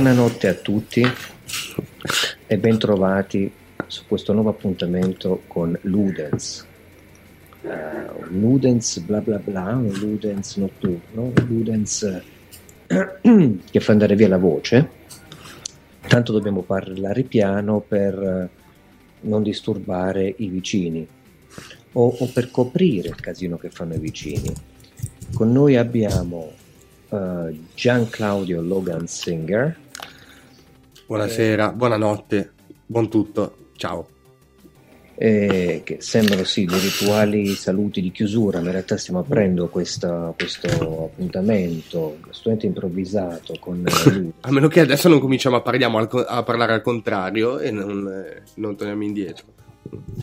Buonanotte a tutti e bentrovati su questo nuovo appuntamento con Ludens. Uh, Ludens bla bla bla, un Ludens notturno, un Ludens che fa andare via la voce. Tanto dobbiamo parlare piano per non disturbare i vicini o, o per coprire il casino che fanno i vicini. Con noi abbiamo uh, Gian Claudio Logan Singer. Buonasera, eh, buonanotte, buon tutto, ciao. Eh, che sembrano sì dei rituali saluti di chiusura, ma in realtà stiamo aprendo questa, questo appuntamento assolutamente improvvisato con lui. a meno che adesso non cominciamo a, al, a parlare al contrario e non, eh, non torniamo indietro.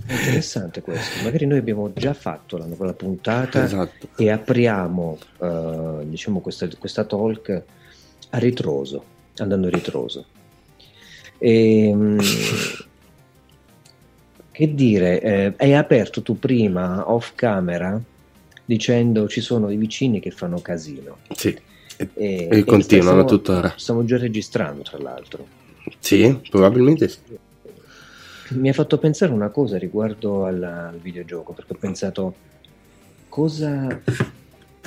Interessante questo, magari noi abbiamo già fatto la nuova puntata esatto. e apriamo uh, diciamo questa, questa, talk a ritroso, andando a ritroso. E, um, che dire, eh, hai aperto tu prima off camera dicendo ci sono i vicini che fanno casino. Sì, e, e, e continuano tuttora. Stiamo già registrando tra l'altro. Sì, probabilmente sì mi ha fatto pensare una cosa riguardo al, al videogioco, perché ho pensato cosa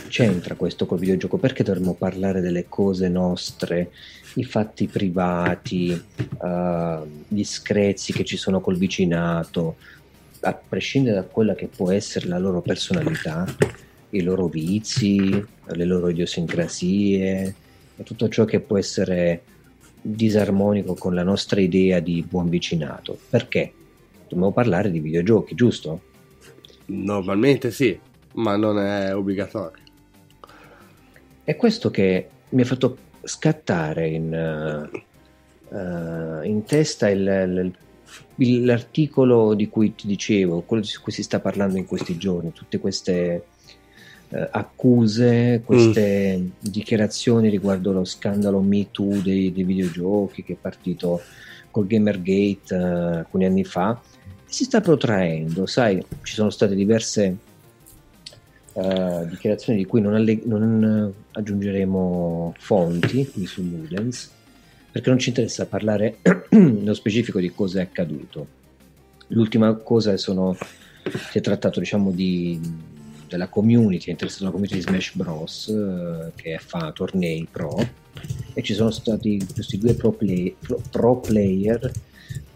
c'entra questo col videogioco? Perché dovremmo parlare delle cose nostre, i fatti privati, uh, gli screzi che ci sono col vicinato, a prescindere da quella che può essere la loro personalità, i loro vizi, le loro idiosincrasie, tutto ciò che può essere disarmonico con la nostra idea di buon vicinato. Perché? Dobbiamo parlare di videogiochi, giusto? Normalmente sì, ma non è obbligatorio. È questo che mi ha fatto scattare in, uh, in testa il, il, l'articolo di cui ti dicevo, quello di cui si sta parlando in questi giorni, tutte queste eh, accuse, queste mm. dichiarazioni riguardo lo scandalo Me Too dei, dei videogiochi che è partito col Gamergate eh, alcuni anni fa, si sta protraendo, sai, ci sono state diverse uh, dichiarazioni di cui non, alle- non aggiungeremo fonti qui su Ludens, perché non ci interessa parlare nello specifico di cosa è accaduto. L'ultima cosa sono, si è trattato diciamo di della community, è interessato alla community di Smash Bros. Eh, che fa tornei pro e ci sono stati questi due pro, play, pro, pro player.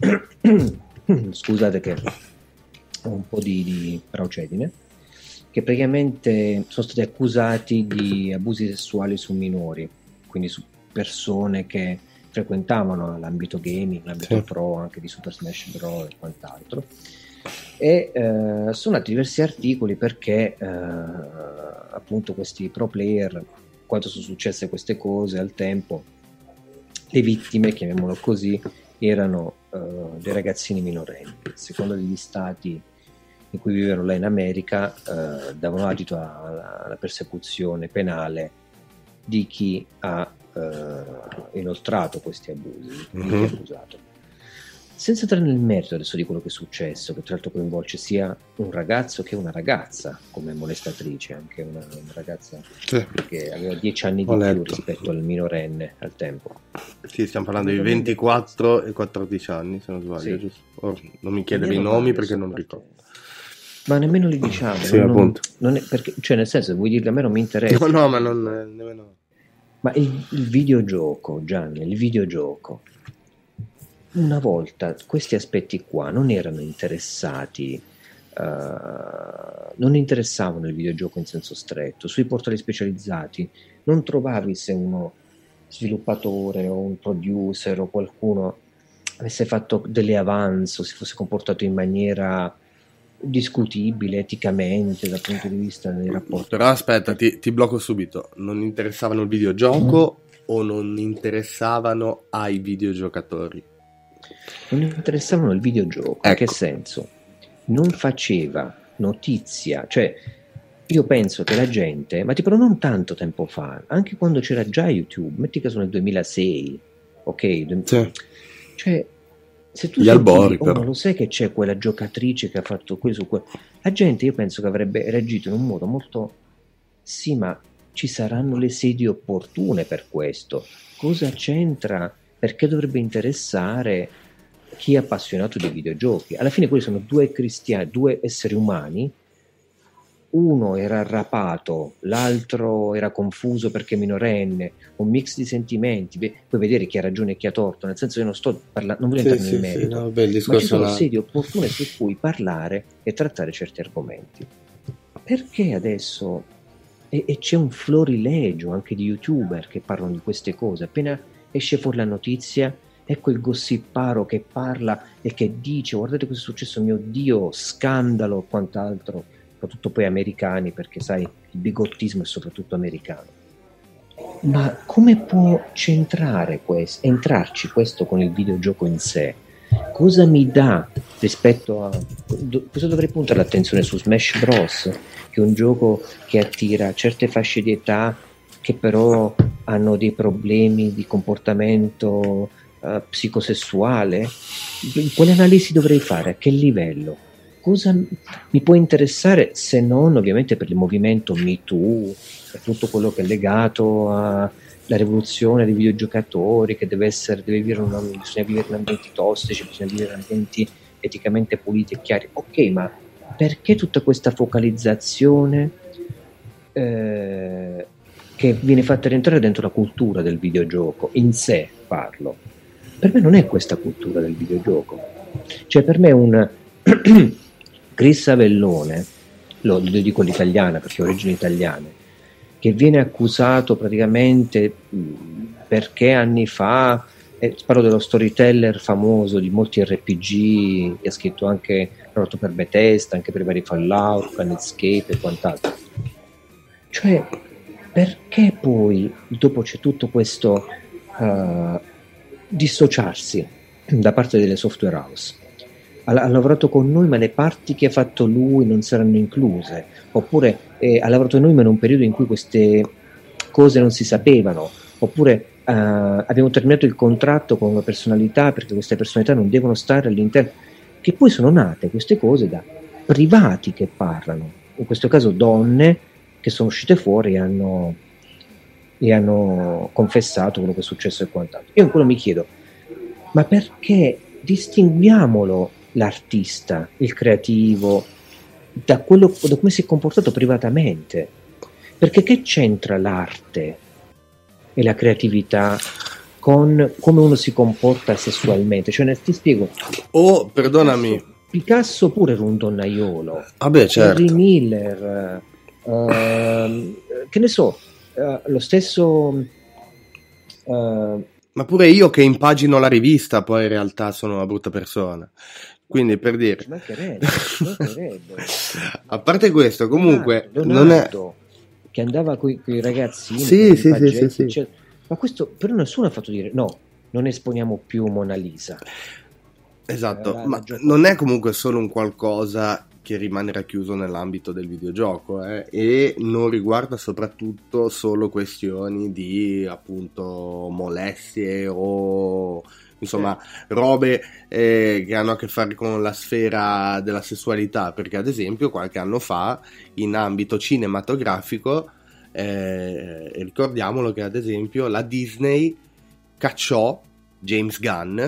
Scusate che ho un po' di, di procedine che praticamente sono stati accusati di abusi sessuali su minori, quindi su persone che frequentavano l'ambito gaming, l'ambito sì. pro anche di Super Smash Bros. e quant'altro e eh, sono nati diversi articoli perché eh, appunto questi pro player quando sono successe queste cose al tempo le vittime chiamiamolo così erano eh, dei ragazzini minorenni secondo degli stati in cui vivevano là in America eh, davano adito alla, alla, persecuzione penale di chi ha eh, inoltrato questi abusi, mm-hmm. senza entrare nel merito adesso di quello che è successo, che tra l'altro coinvolge sia un ragazzo che una ragazza come molestatrice, anche una, una ragazza sì. che aveva 10 anni di Ho più letto. rispetto al minorenne al tempo. Sì, stiamo parlando di 24 e 14 anni, se non sbaglio, sì. giusto? Oh, non mi chiedere i nomi perché non ricordo. Ma nemmeno li diciamo. Sì, non, appunto. Non è perché, cioè, nel senso, vuoi dirli a me non mi interessa. No, no, ma non nemmeno. Ma il, il videogioco, Gianni, il videogioco una volta questi aspetti qua non erano interessati, uh, non interessavano il videogioco in senso stretto, sui portali specializzati non trovavi se uno sviluppatore o un producer o qualcuno avesse fatto delle avance o si fosse comportato in maniera discutibile eticamente dal punto di vista dei rapporti. Però aspetta, ti, ti blocco subito. Non interessavano il videogioco mm. o non interessavano ai videogiocatori? non interessavano il videogioco. Ecco. In che senso? Non faceva notizia, cioè io penso che la gente, ma tipo non tanto tempo fa, anche quando c'era già YouTube, metti caso nel 2006, ok? Sì. Cioè, se tu Gli albori, oh, non lo sai che c'è quella giocatrice che ha fatto questo, quello, la gente io penso che avrebbe reagito in un modo molto, sì, ma ci saranno le sedi opportune per questo. Cosa c'entra? Perché dovrebbe interessare chi è appassionato di videogiochi? Alla fine quelli sono due cristiani, due esseri umani uno era arrapato, l'altro era confuso perché minorenne, un mix di sentimenti, puoi vedere chi ha ragione e chi ha torto, nel senso che non sto parlando, non voglio sì, entrare sì, nel merito, sì, no, beh, ma ci sono là. sedi opportune su cui parlare e trattare certi argomenti. Perché adesso, e, e c'è un florilegio anche di youtuber che parlano di queste cose, appena esce fuori la notizia, ecco il gossiparo che parla e che dice guardate cosa è successo, mio Dio, scandalo, quant'altro soprattutto poi americani, perché sai, il bigottismo è soprattutto americano. Ma come può centrare questo, entrarci questo con il videogioco in sé? Cosa mi dà rispetto a... Do, cosa dovrei puntare l'attenzione su Smash Bros? Che è un gioco che attira certe fasce di età che però hanno dei problemi di comportamento uh, psicosessuale? Quale analisi dovrei fare? A che livello? Cosa mi può interessare se non ovviamente per il movimento MeToo e tutto quello che è legato alla rivoluzione dei videogiocatori che deve essere, deve vivere una, bisogna vivere in ambienti tossici, bisogna vivere in ambienti eticamente puliti e chiari. Ok, ma perché tutta questa focalizzazione eh, che viene fatta rientrare dentro la cultura del videogioco, in sé parlo? Per me non è questa cultura del videogioco. Cioè per me un Chris Avellone, lo, lo dico l'italiana perché ho origini italiane, che viene accusato praticamente perché anni fa, eh, parlo dello storyteller famoso di molti RPG, che ha scritto anche prodotto per Bethesda, anche per i vari Fallout, Planescape e quant'altro. Cioè, perché poi dopo c'è tutto questo uh, dissociarsi da parte delle software house? Ha, ha, lavorato con noi ma le parti che ha fatto lui non saranno incluse, oppure eh, ha lavorato con noi ma in un periodo in cui queste cose non si sapevano, oppure eh, abbiamo terminato il contratto con una personalità perché queste personalità non devono stare all'interno, che poi sono nate queste cose da privati che parlano, in questo caso donne che sono uscite fuori e hanno, e hanno confessato quello che è successo e quant'altro. Io ancora mi chiedo, ma perché distinguiamolo l'artista, il creativo, da, quello, da come si è comportato privatamente. Perché che c'entra l'arte e la creatività con come uno si comporta sessualmente? Cioè, ti spiego. Oh, perdonami. Picasso pure era un donnaiolo. Ah certo. Henry Miller, uh, che ne so, uh, lo stesso... Uh, ma pure io che impagino la rivista, poi in realtà sono una brutta persona. Quindi per dire, a parte questo, comunque, Leonardo, non è che andava con i ragazzini, sì, sì, paggetti, sì, sì, ma questo però nessuno ha fatto dire no, non esponiamo più Mona Lisa. Esatto, ma non è comunque solo un qualcosa che rimane racchiuso nell'ambito del videogioco eh, e non riguarda soprattutto solo questioni di appunto molestie o insomma robe eh, che hanno a che fare con la sfera della sessualità perché ad esempio qualche anno fa in ambito cinematografico eh, ricordiamolo che ad esempio la Disney cacciò James Gunn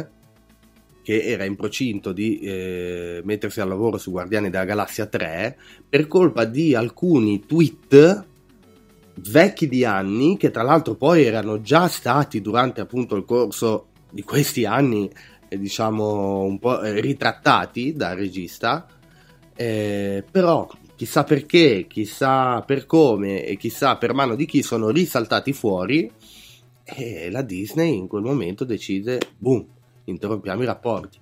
che era in procinto di eh, mettersi al lavoro su Guardiani della Galassia 3 per colpa di alcuni tweet vecchi di anni che tra l'altro poi erano già stati durante appunto il corso di questi anni, eh, diciamo, un po' eh, ritrattati dal regista, eh, però chissà perché, chissà per come e chissà per mano di chi sono risaltati fuori e la Disney in quel momento decide, boom, interrompiamo i rapporti.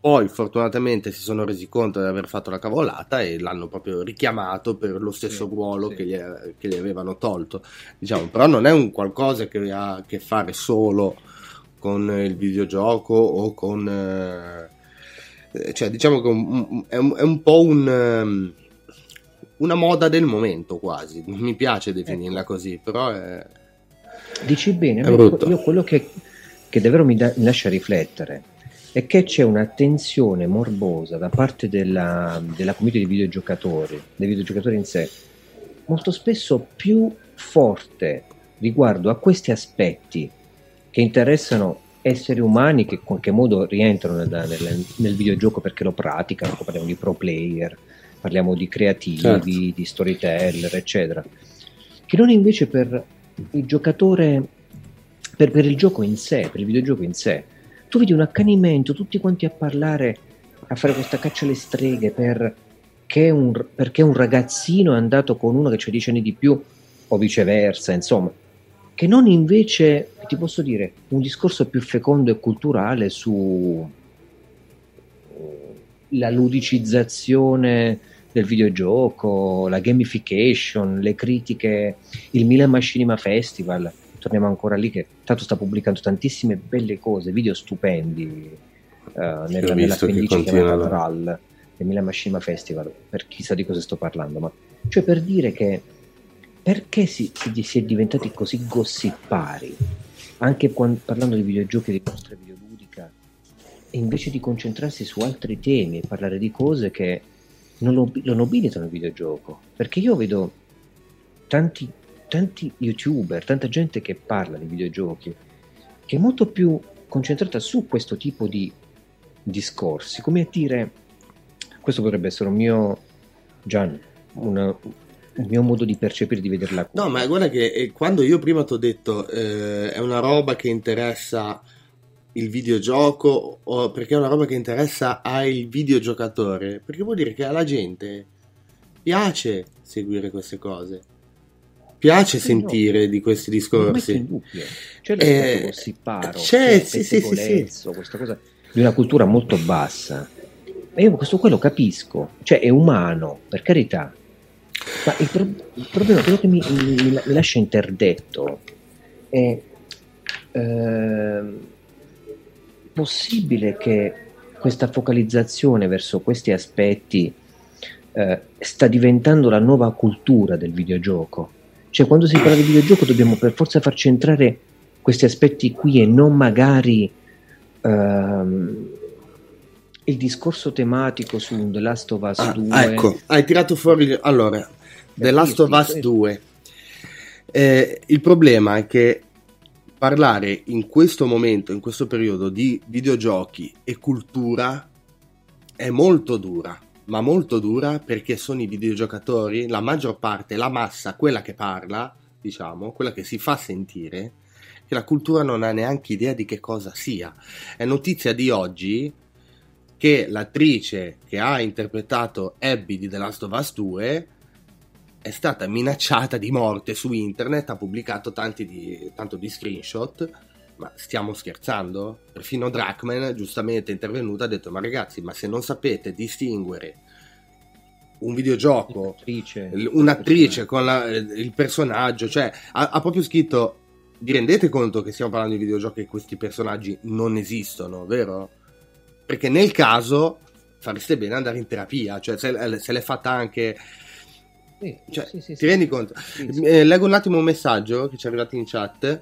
Poi fortunatamente si sono resi conto di aver fatto la cavolata e l'hanno proprio richiamato per lo stesso sì, ruolo sì. Che, gli, che, gli, avevano tolto. Diciamo, però non è un qualcosa che ha a che fare solo con il videogioco o con... Eh, cioè diciamo che un, è, un, è, un, po' un, um, una moda del momento quasi, mi piace definirla ecco. così, però è... Dici bene, è io quello che, che davvero mi, da, mi lascia riflettere è che c'è un'attenzione morbosa da parte della, della community dei videogiocatori, dei videogiocatori in sé, molto spesso più forte riguardo a questi aspetti che interessano esseri umani che in qualche modo rientrano nel, nel, nel videogioco perché lo praticano, parliamo di pro player, parliamo di creativi, certo. di storyteller, eccetera, che non invece per il giocatore, per, per il gioco in sé, per il videogioco in sé. Tu vedi un accanimento, tutti quanti a parlare, a fare questa caccia alle streghe per, un, perché un ragazzino è andato con uno che ha 10 anni di più o viceversa, insomma, che non invece, ti posso dire, un discorso più fecondo e culturale su la ludicizzazione del videogioco, la gamification, le critiche, il Milan Machinima Festival, torniamo ancora lì che tanto sta pubblicando tantissime belle cose, video stupendi uh, nella, nell'appendice chiamata RAL del Milan Machinima Festival, per chissà di cosa sto parlando, ma cioè per dire che perché si, si, è diventati così gossipari, anche quando, parlando di videogiochi di nostra videoludica, invece di concentrarsi su altri temi e parlare di cose che non lo, lo nobilitano il videogioco. Perché io vedo tanti, tanti youtuber, tanta gente che parla di videogiochi, che è molto più concentrata su questo tipo di discorsi, come a dire, questo potrebbe essere un mio, Gian, una, il mio modo di percepire, di vederla. No, ma guarda che eh, quando io prima ti ho detto eh, è una roba che interessa il videogioco o perché è una roba che interessa al videogiocatore, perché vuol dire che alla gente piace seguire queste cose. Piace sentire no. di questi discorsi. Non C'è eh, gossiparo, c'è, c'è sì, sì, sì, sì. questa cosa di una cultura molto bassa. E io questo qua lo capisco, cioè è umano, per carità. Ma il, pro- il problema, quello che mi, mi, mi, lascia interdetto è... Eh, possibile che questa focalizzazione verso questi aspetti eh, sta diventando la nuova cultura del videogioco? Cioè, quando si parla di videogioco dobbiamo per forza farci entrare questi aspetti qui e non magari ehm, il discorso tematico su The Last of Us ah, 2. Ecco, hai tirato fuori allora The Last of Us 2. Eh, il problema è che parlare in questo momento, in questo periodo di videogiochi e cultura è molto dura, ma molto dura perché sono i videogiocatori, la maggior parte, la massa, quella che parla, diciamo, quella che si fa sentire, che la cultura non ha neanche idea di che cosa sia. È notizia di oggi che l'attrice che ha interpretato Abby di The Last of Us 2 è stata minacciata di morte su internet, ha pubblicato tanti di, tanto di screenshot, ma stiamo scherzando? Perfino Drachman giustamente intervenuto ha detto ma ragazzi ma se non sapete distinguere un videogioco, un'attrice, un'attrice con la, il personaggio, cioè ha, ha proprio scritto vi rendete conto che stiamo parlando di videogiochi e questi personaggi non esistono, vero? Perché nel caso fareste bene andare in terapia, cioè se, se l'è fatta anche sì, cioè, sì, sì, ti rendi conto? Eh, leggo un attimo un messaggio che ci è arrivato in chat.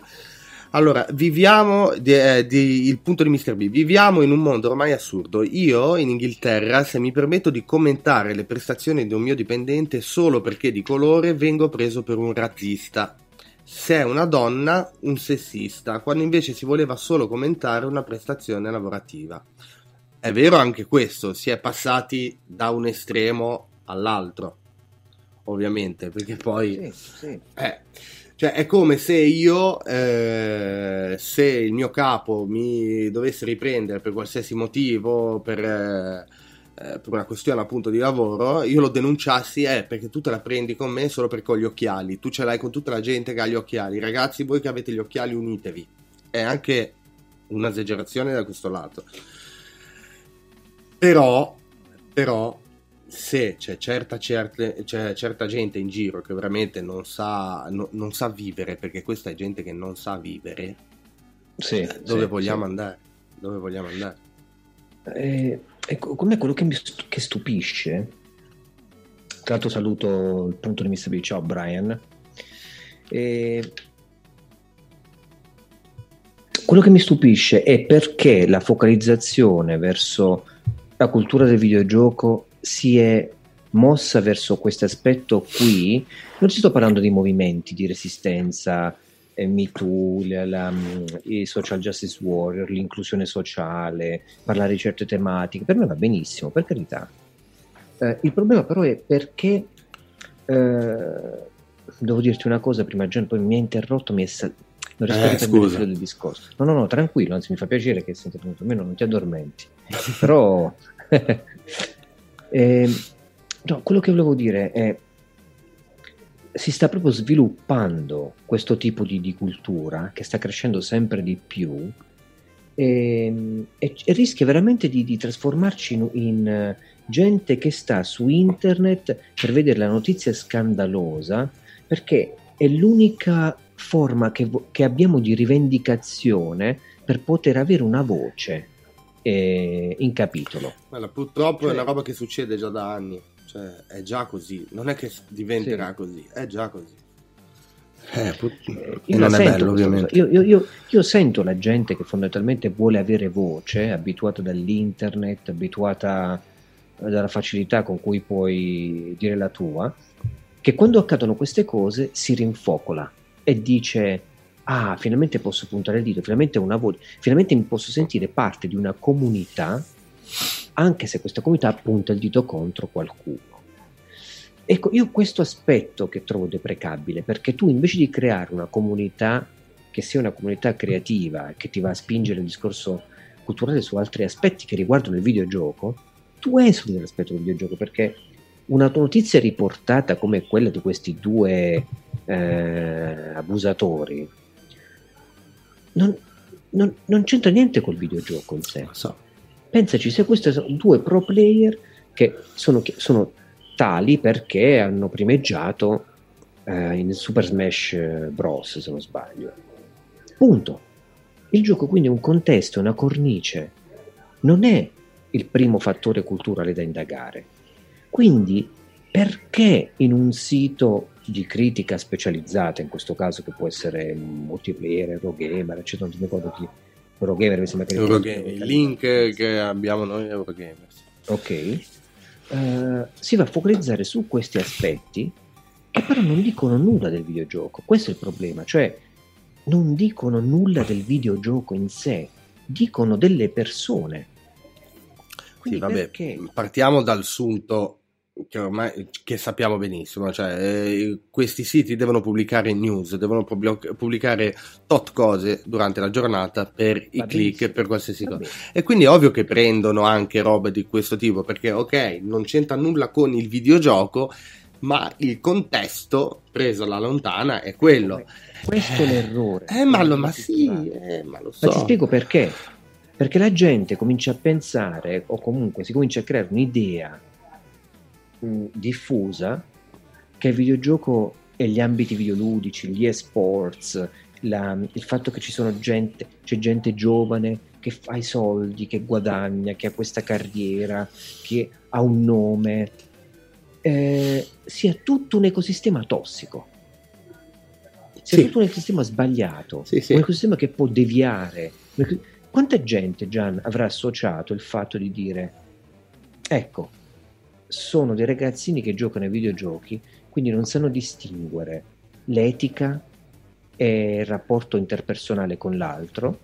Allora, viviamo, di, eh, di, il punto di Mr. B, viviamo in un mondo ormai assurdo. Io in Inghilterra, se mi permetto di commentare le prestazioni di un mio dipendente solo perché di colore, vengo preso per un razzista. Se è una donna, un sessista, quando invece si voleva solo commentare una prestazione lavorativa. È vero anche questo, si è passati da un estremo all'altro ovviamente, perché poi... Sì, sì. Eh, cioè è come se io, eh, se il mio capo mi dovesse riprendere per qualsiasi motivo, per, eh, eh, per una questione appunto di lavoro, io lo denunciassi, eh, perché tu te la prendi con me solo perché ho gli occhiali, tu ce l'hai con tutta la gente che ha gli occhiali, ragazzi voi che avete gli occhiali unitevi. È anche un'esagerazione da questo lato. Però, però se c'è certa, certe, c'è certa, gente in giro che veramente non sa, no, non sa, vivere, perché questa è gente che non sa vivere, sì, eh, dove sì, vogliamo sì. andare? Dove vogliamo andare? Eh, ecco, come quello che mi che stupisce, tra l'altro saluto il punto di Mr. B, ciao Brian, eh, quello che mi stupisce è perché la focalizzazione verso la cultura del videogioco si è mossa verso questo aspetto qui, non ci sto parlando di movimenti di resistenza, eh, Me Too, mm, i social justice warrior, l'inclusione sociale, parlare di certe tematiche, per me va benissimo, per carità. Eh, il problema però è perché, eh, devo dirti una cosa prima, Gian, poi mi ha interrotto, mi è non riesco eh, a capire il del discorso. No, no, no, tranquillo, anzi mi fa piacere che sia intervenuto, almeno non ti addormenti. però... eh, no, quello che volevo dire è si sta proprio sviluppando questo tipo di, di cultura che sta crescendo sempre di più e, e, e rischia veramente di, di trasformarci in, in, eh, gente che sta su internet per vedere la notizia scandalosa perché è l'unica forma che, che abbiamo di rivendicazione per poter avere una voce eh, in capitolo. Guarda, purtroppo cioè, è una roba che succede già da anni. Cioè, è già così, non è che diventerà sì. così, è già così. Eh, put- eh, e non è bello, ovviamente. Io, io, io, io, sento la gente che fondamentalmente vuole avere voce, abituata dall'internet, abituata dalla facilità con cui puoi dire la tua, che quando accadono queste cose si rinfocola e dice ah, finalmente posso puntare il dito, finalmente una voce, finalmente mi posso sentire parte di una comunità anche se questa comunità punta il dito contro qualcuno. Ecco, io questo aspetto che trovo deprecabile, perché tu invece di creare una comunità che sia una comunità creativa, che ti va a spingere il discorso culturale su altri aspetti che riguardano il videogioco, tu esuli dall'aspetto del videogioco, perché una notizia riportata come quella di questi due eh, abusatori non, non, non, c'entra niente col videogioco in sé. So. Pensaci se questi sono due pro player che sono, sono tali perché hanno primeggiato eh, in Super Smash Bros. se non sbaglio. Punto. Il gioco quindi è un contesto, una cornice, non è il primo fattore culturale da indagare. Quindi perché in un sito di critica specializzata, in questo caso che può essere multiplayer, Eurogamer, eccetera, non mi ricordo chi Eurogamer mi sembra che Eurogamer, il link che abbiamo noi è Eurogamer. Ok. Uh, si va a focalizzare su questi aspetti che però non dicono nulla del videogioco. Questo è il problema, cioè non dicono nulla del videogioco in sé, dicono delle persone. Quindi sì, vabbè, perché... partiamo dal sunto che ormai che sappiamo benissimo, cioè eh, questi siti devono pubblicare news, devono pubblicare tot cose durante la giornata per Va i click, per qualsiasi Va cosa. Bene. E quindi è ovvio che prendono anche robe di questo tipo, perché ok, non c'entra nulla con il videogioco, ma il contesto preso alla lontana è quello. Questo è l'errore. Eh, ma, lo, ma sì, eh, ma lo so. Ma ti spiego perché. Perché la gente comincia a pensare, o comunque si comincia a creare un'idea mh, diffusa che il videogioco e gli ambiti videoludici, gli esports, la, il fatto che ci sono gente, c'è gente giovane che fa i soldi, che guadagna, che ha questa carriera, che ha un nome, eh, sia tutto un ecosistema tossico, sia sì. tutto un ecosistema sbagliato, sì, sì. un ecosistema che può deviare. Quanta gente, Gian, avrà associato il fatto di dire, ecco, sono dei ragazzini che giocano ai videogiochi, quindi non sanno distinguere l'etica e il rapporto interpersonale con l'altro,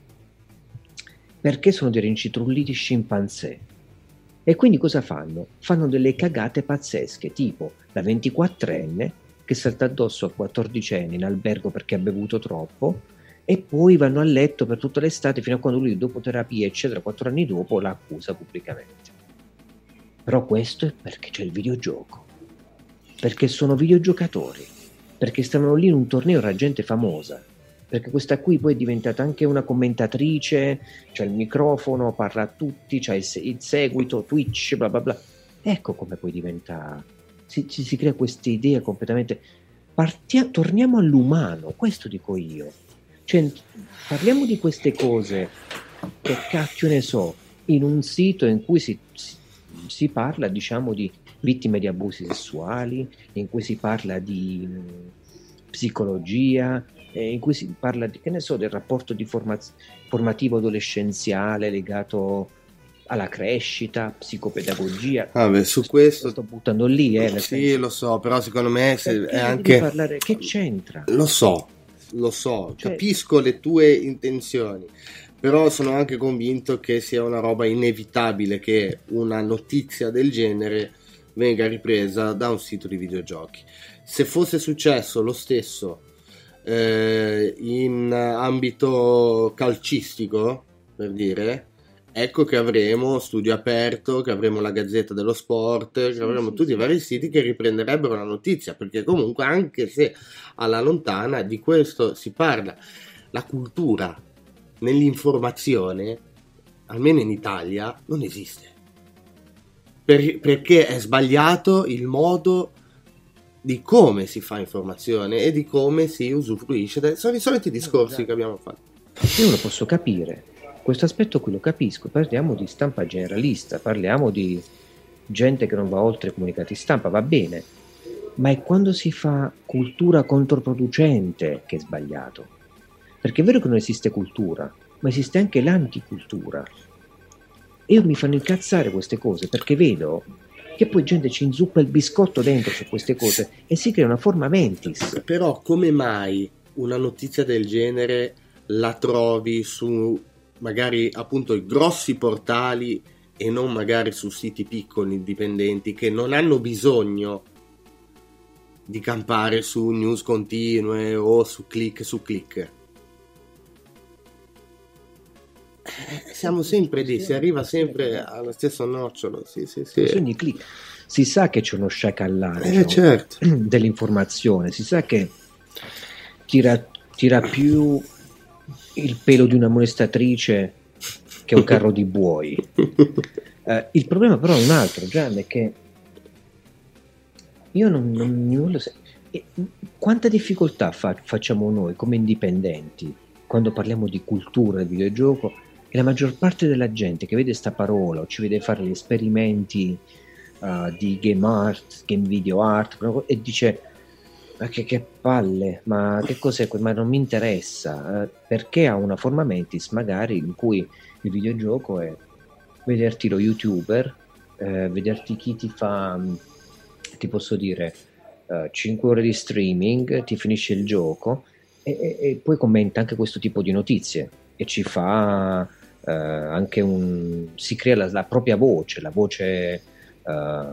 perché sono dei rincitrulliti scimpanzé. E quindi cosa fanno? Fanno delle cagate pazzesche, tipo la 24enne che salta addosso a 14 anni in albergo perché ha bevuto troppo e poi vanno a letto per tutta l'estate fino a quando lui dopo terapia eccetera, 4 anni dopo la accusa pubblicamente. Però questo è perché c'è il videogioco, perché sono videogiocatori, perché stavano lì in un torneo tra gente famosa, perché questa qui poi è diventata anche una commentatrice, c'è il microfono, parla a tutti, c'è il, il seguito, Twitch, bla bla bla. Ecco come poi diventa, si, si, si crea questa idea completamente... Partia, torniamo all'umano, questo dico io. Cioè, parliamo di queste cose, che cacchio ne so, in un sito in cui si, si si parla diciamo di vittime di abusi sessuali, in cui si parla di mh, psicologia, eh, in cui si parla di, che ne so, del rapporto di formaz- formativo adolescenziale legato alla crescita, psicopedagogia. Vabbè, su questo sto buttando lì, eh, Sì, lo so, però secondo me se è anche parlare che c'entra? Lo so, lo so, cioè... capisco le tue intenzioni. Però sono anche convinto che sia una roba inevitabile che una notizia del genere venga ripresa da un sito di videogiochi. Se fosse successo lo stesso eh, in ambito calcistico, per dire, ecco che avremo Studio Aperto, che avremo la Gazzetta dello Sport, che avremo sì, tutti sì. i vari siti che riprenderebbero la notizia, perché comunque anche se alla lontana di questo si parla, la cultura nell'informazione, almeno in Italia, non esiste. Per, perché è sbagliato il modo di come si fa informazione e di come si usufruisce. Sono i soliti discorsi esatto. che abbiamo fatto. Io lo posso capire, questo aspetto qui lo capisco, parliamo di stampa generalista, parliamo di gente che non va oltre i comunicati stampa, va bene, ma è quando si fa cultura controproducente che è sbagliato. Perché è vero che non esiste cultura, ma esiste anche l'anticultura. E io mi fanno incazzare queste cose perché vedo che poi gente ci inzuppa il biscotto dentro su queste cose e si crea una forma mentis. Però come mai una notizia del genere la trovi su magari appunto i grossi portali e non magari su siti piccoli indipendenti che non hanno bisogno di campare su news continue o su click su click. Siamo sempre lì, si arriva sempre allo stesso nocciolo. Sì, sì, sì. Ogni click. Si sa che c'è uno sciacallare eh, diciamo, certo. dell'informazione, si sa che tira, tira più il pelo di una molestatrice che un carro di buoi. Eh, il problema però è un altro, Gian, è che io non, non, non lo so. E quanta difficoltà fa, facciamo noi come indipendenti quando parliamo di cultura del videogioco e la maggior parte della gente che vede sta parola o ci vede fare gli esperimenti uh, di game art, game video art e dice ma che, che, palle, ma che cos'è, ma non mi interessa, uh, perché ha una forma mentis magari in cui il videogioco è vederti lo youtuber, uh, vederti chi ti fa, ti posso dire, 5 ore di streaming, ti finisce il gioco e, e, e poi commenta anche questo tipo di notizie e ci fa eh, anche un si crea la, la, propria voce, la voce eh,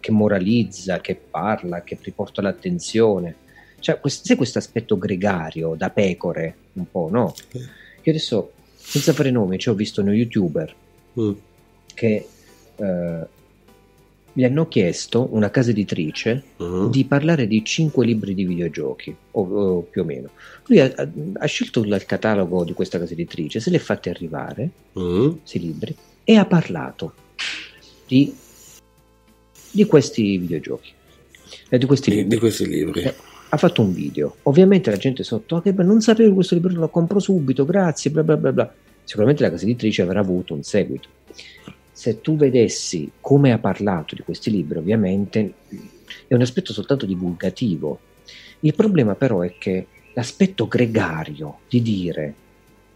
che moralizza, che parla, che riporta l'attenzione. Cioè, c'è questo aspetto gregario da pecore, un po', no? Io adesso, senza fare nomi, cioè ho visto uno youtuber mm. che eh, gli hanno chiesto, una casa editrice, uh-huh. di parlare di cinque libri di videogiochi, o, o più o meno. Lui ha, ha, scelto il catalogo di questa casa editrice, se li ha fatti arrivare, uh-huh. questi libri, e ha parlato di, di questi videogiochi. Eh, di questi libri. Di questi libri. Eh, ha fatto un video. Ovviamente la gente sotto, oh, che bello, non sapevo questo libro, lo compro subito, grazie, bla bla bla bla. Sicuramente la casa editrice avrà avuto un seguito se tu vedessi come ha parlato di questi libri, ovviamente è un aspetto soltanto divulgativo. Il problema però è che l'aspetto gregario di dire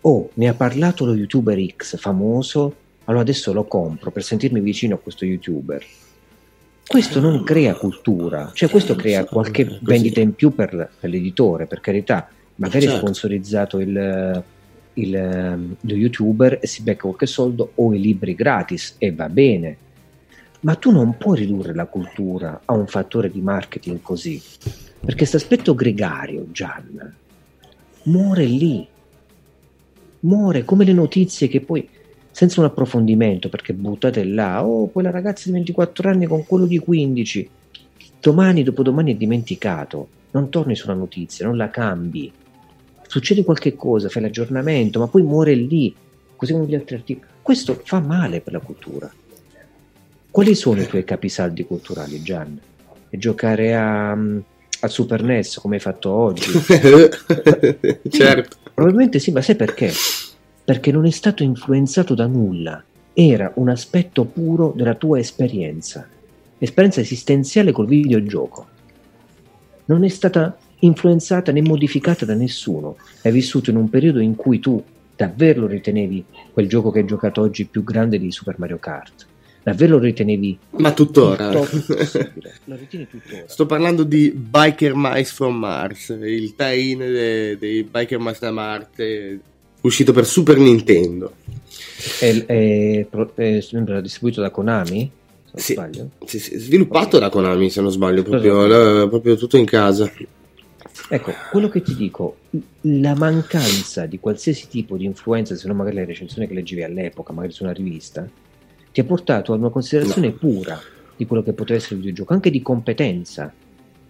oh, ne ha parlato lo youtuber X famoso, allora adesso lo compro per sentirmi vicino a questo youtuber. Questo non crea cultura, cioè questo crea qualche vendita in più per, per l'editore, per carità, magari certo. sponsorizzato il, il, ehm, lo youtuber e si becca qualche soldo o i libri gratis e va bene. Ma tu non puoi ridurre la cultura a un fattore di marketing così, perché questo aspetto gregario, Gian, muore lì. Muore come le notizie che poi, senza un approfondimento, perché buttate là, oh, quella ragazza di 24 anni con quello di 15, domani, dopodomani è dimenticato, non torni sulla notizia, non la cambi succede qualche cosa, fai l'aggiornamento, ma poi muore lì, così come gli altri articoli. Questo fa male per la cultura. Quali sono i tuoi capisaldi culturali, Gian? E giocare a, a Super NES come hai fatto oggi? certo. Probabilmente sì, ma sai perché? Perché non è stato influenzato da nulla. Era un aspetto puro della tua esperienza, esperienza esistenziale col videogioco. Non è stata influenzata né modificata da nessuno. Hai vissuto in un periodo in cui tu, Davvero lo ritenevi quel gioco che hai giocato oggi più grande di Super Mario Kart? Davvero lo ritenevi? Ma tuttora. lo ritieni tuttora. Sto parlando di Biker Mice from Mars, il tie-in dei, dei Biker Mice da Marte, uscito per Super Nintendo. È, è, è, è distribuito da Konami? Sì, sì, sì, sviluppato da Konami se non sbaglio, proprio, la, proprio tutto in casa. Ecco, quello che ti dico, la mancanza di qualsiasi tipo di influenza, se non magari le recensioni che leggevi all'epoca, magari su una rivista, ti ha portato a una considerazione no. pura di quello che poteva essere il videogioco, anche di competenza.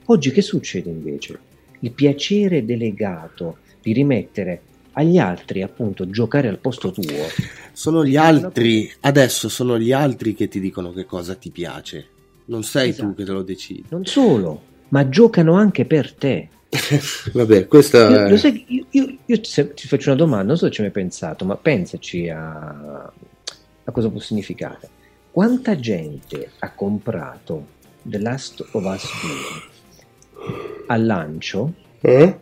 Oggi che succede invece? Il piacere delegato di rimettere agli altri appunto giocare al posto tuo. Sono gli altri, adesso sono gli altri che ti dicono che cosa ti piace. Non sei esatto. tu che te lo decidi. Non solo, ma giocano anche per te. Vabbè, questa io, sai, io, io, io ti faccio una domanda, non so se ci hai mai pensato, ma pensaci a, a cosa può significare. Quanta gente ha comprato The Last of Us 2 al lancio eh?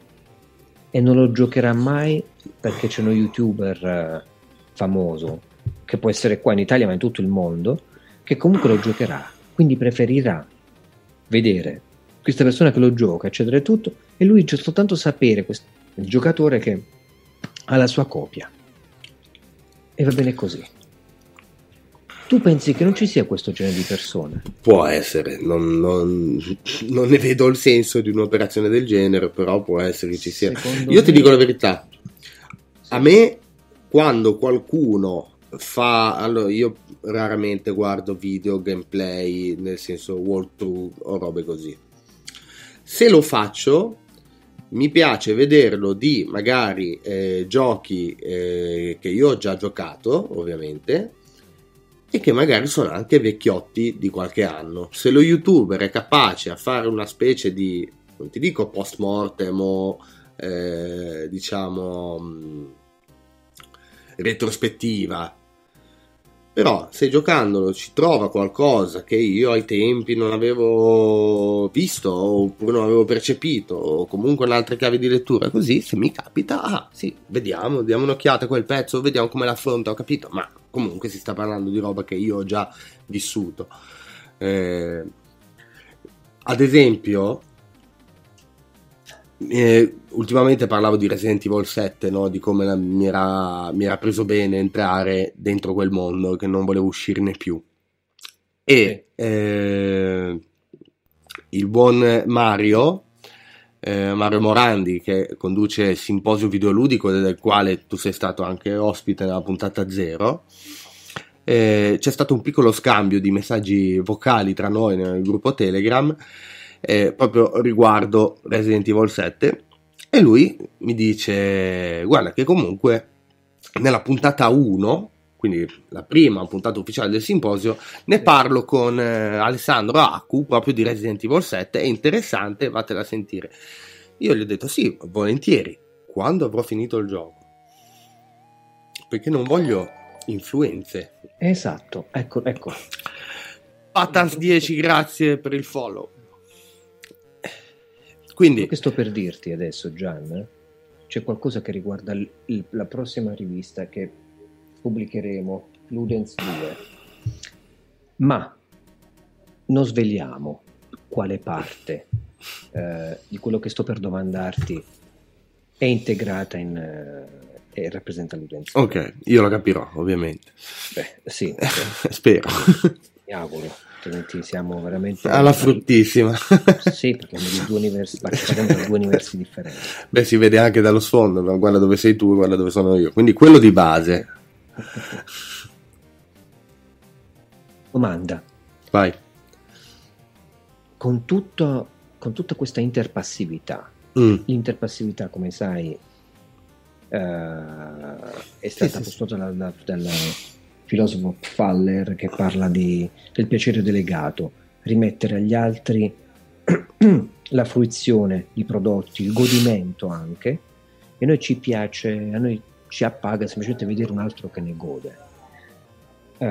e non lo giocherà mai perché c'è uno youtuber eh, famoso che può essere qua in Italia ma in tutto il mondo che comunque lo giocherà quindi preferirà vedere questa persona che lo gioca eccetera e tutto e lui c'è soltanto sapere questo, il giocatore che ha la sua copia. E va bene così. Tu pensi che non ci sia questo genere di persone? Può essere, non, non, non ne vedo il senso di un'operazione del genere, però può essere che ci sia. Secondo Io me... ti dico la verità, a me quando qualcuno fa allora io raramente guardo video gameplay nel senso walkthrough o robe così se lo faccio mi piace vederlo di magari eh, giochi eh, che io ho già giocato ovviamente e che magari sono anche vecchiotti di qualche anno se lo youtuber è capace a fare una specie di non ti dico post mortem o eh, diciamo retrospettiva. Però se giocandolo ci trova qualcosa che io ai tempi non avevo visto oppure non avevo percepito o comunque un'altra chiave di lettura così, se mi capita, ah sì, vediamo, diamo un'occhiata a quel pezzo, vediamo come l'affronta, ho capito, ma comunque si sta parlando di roba che io ho già vissuto. Eh, ad esempio, eh, ultimamente parlavo di Resident Evil 7, no? di come la, mi, era, mi, era, preso bene entrare dentro quel mondo, che non volevo uscirne più. E eh, il buon Mario, eh, Mario Morandi, che conduce il simposio videoludico, del quale tu sei stato anche ospite nella puntata zero, eh, c'è stato un piccolo scambio di messaggi vocali tra noi nel gruppo Telegram eh, proprio riguardo Resident Evil 7 e lui mi dice guarda che comunque nella puntata 1 quindi la prima puntata ufficiale del simposio, ne parlo con eh, Alessandro Accu proprio di Resident Evil 7, è interessante, vatela a sentire. Io gli ho detto sì, volentieri, quando avrò finito il gioco. Perché non voglio influenze. Esatto, ecco, ecco. Patans 10, grazie per il follow. Quindi... Che sto per dirti adesso, Gian, c'è qualcosa che riguarda l- l- la prossima rivista che pubblicheremo, Ludens 2, ma non sveliamo quale parte eh, di quello che sto per domandarti è integrata in... Eh, e rappresenta Ludens 2. Ok, io lo capirò, ovviamente. Beh, sì. Spero. Mi auguro altrimenti siamo veramente alla fruttissima. sì, perché di due universi, due universi differenti. Beh, si vede anche dallo sfondo, guarda dove sei tu, guarda dove sono io. Quindi quello di base. Domanda. Vai. Con, tutto, con tutta questa interpassività, mm. l'interpassività, come sai, uh, è stata sì, postata sì. dalla, dalla filosofo Faller che parla di, del piacere delegato, rimettere agli altri la fruizione di prodotti, il godimento anche, e noi ci piace, a noi ci appaga semplicemente vedere un altro che ne gode. Uh,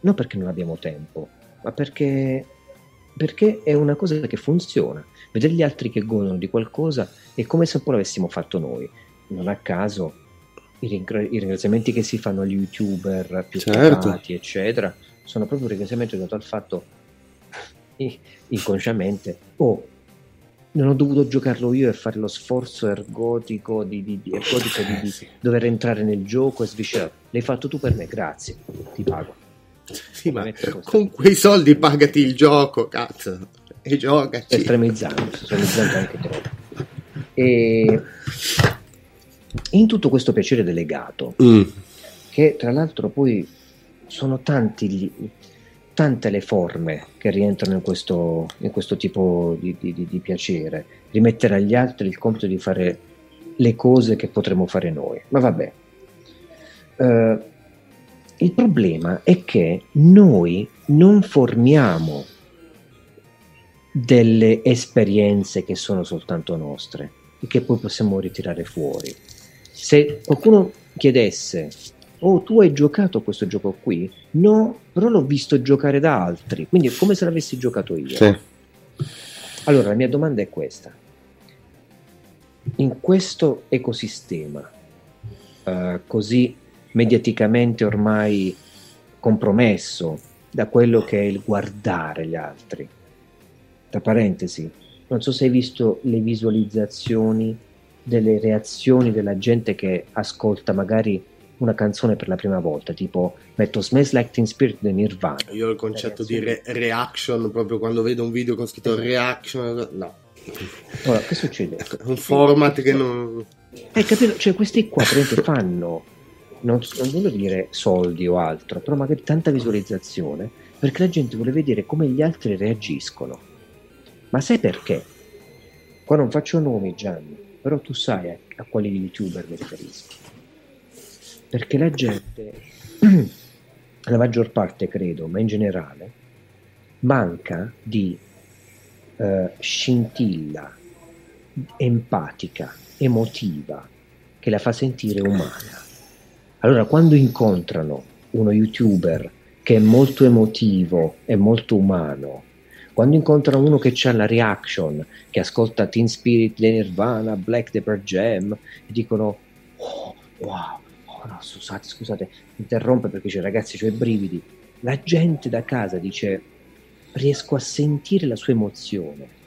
non perché non abbiamo tempo, ma perché, perché è una cosa che funziona. Vedere gli altri che godono di qualcosa è come se un po' l'avessimo fatto noi. Non a caso i, ringra- i, ringraziamenti che si fanno agli youtuber più certo. Pagati, eccetera, sono proprio un ringraziamento dato al fatto inconsciamente, oh, non ho dovuto giocarlo io e fare lo sforzo ergotico di, di, di, ergotico di, di dover entrare nel gioco e sviscerare. L'hai fatto tu per me, grazie, ti pago. Sì, ma con quei soldi pagati il gioco, cazzo, e giocaci. Estremizzando, estremizzando anche troppo. E in tutto questo piacere delegato, mm. che tra l'altro poi sono tanti gli, tante le forme che rientrano in questo, in questo tipo di, di, di, piacere, rimettere agli altri il compito di fare le cose che potremmo fare noi. Ma vabbè. Uh, il problema è che noi non formiamo delle esperienze che sono soltanto nostre e che poi possiamo ritirare fuori. Se qualcuno chiedesse oh tu hai giocato a questo gioco qui? No, però l'ho visto giocare da altri, quindi è come se l'avessi giocato io. Sì. Allora la mia domanda è questa. In questo ecosistema uh, così mediaticamente ormai compromesso da quello che è il guardare gli altri, tra parentesi, non so se hai visto le visualizzazioni delle reazioni della gente che ascolta magari una canzone per la prima volta, tipo metto Smells Like Teen Spirit di Nirvana. Io ho il concetto di re- reaction proprio quando vedo un video con scritto reaction, no. Ora, che succede? Un format che non... Hai capito? Cioè questi qua fanno, non, non voglio dire soldi o altro, però magari tanta visualizzazione, perché la gente vuole vedere come gli altri reagiscono. Ma sai perché? Qua non faccio nomi, Gianni, però tu sai a, a quali youtuber mi riferisco perché la gente, la maggior parte credo, ma in generale, manca di eh, scintilla empatica, emotiva, che la fa sentire umana. Allora, quando incontrano uno youtuber che è molto emotivo e molto umano, quando incontrano uno che ha la reaction, che ascolta Teen Spirit, The Nirvana, Black Pearl Jam, e dicono, oh, wow, oh no, scusate, scusate, interrompe perché dice ragazzi, ho i brividi. La gente da casa dice riesco a sentire la sua emozione.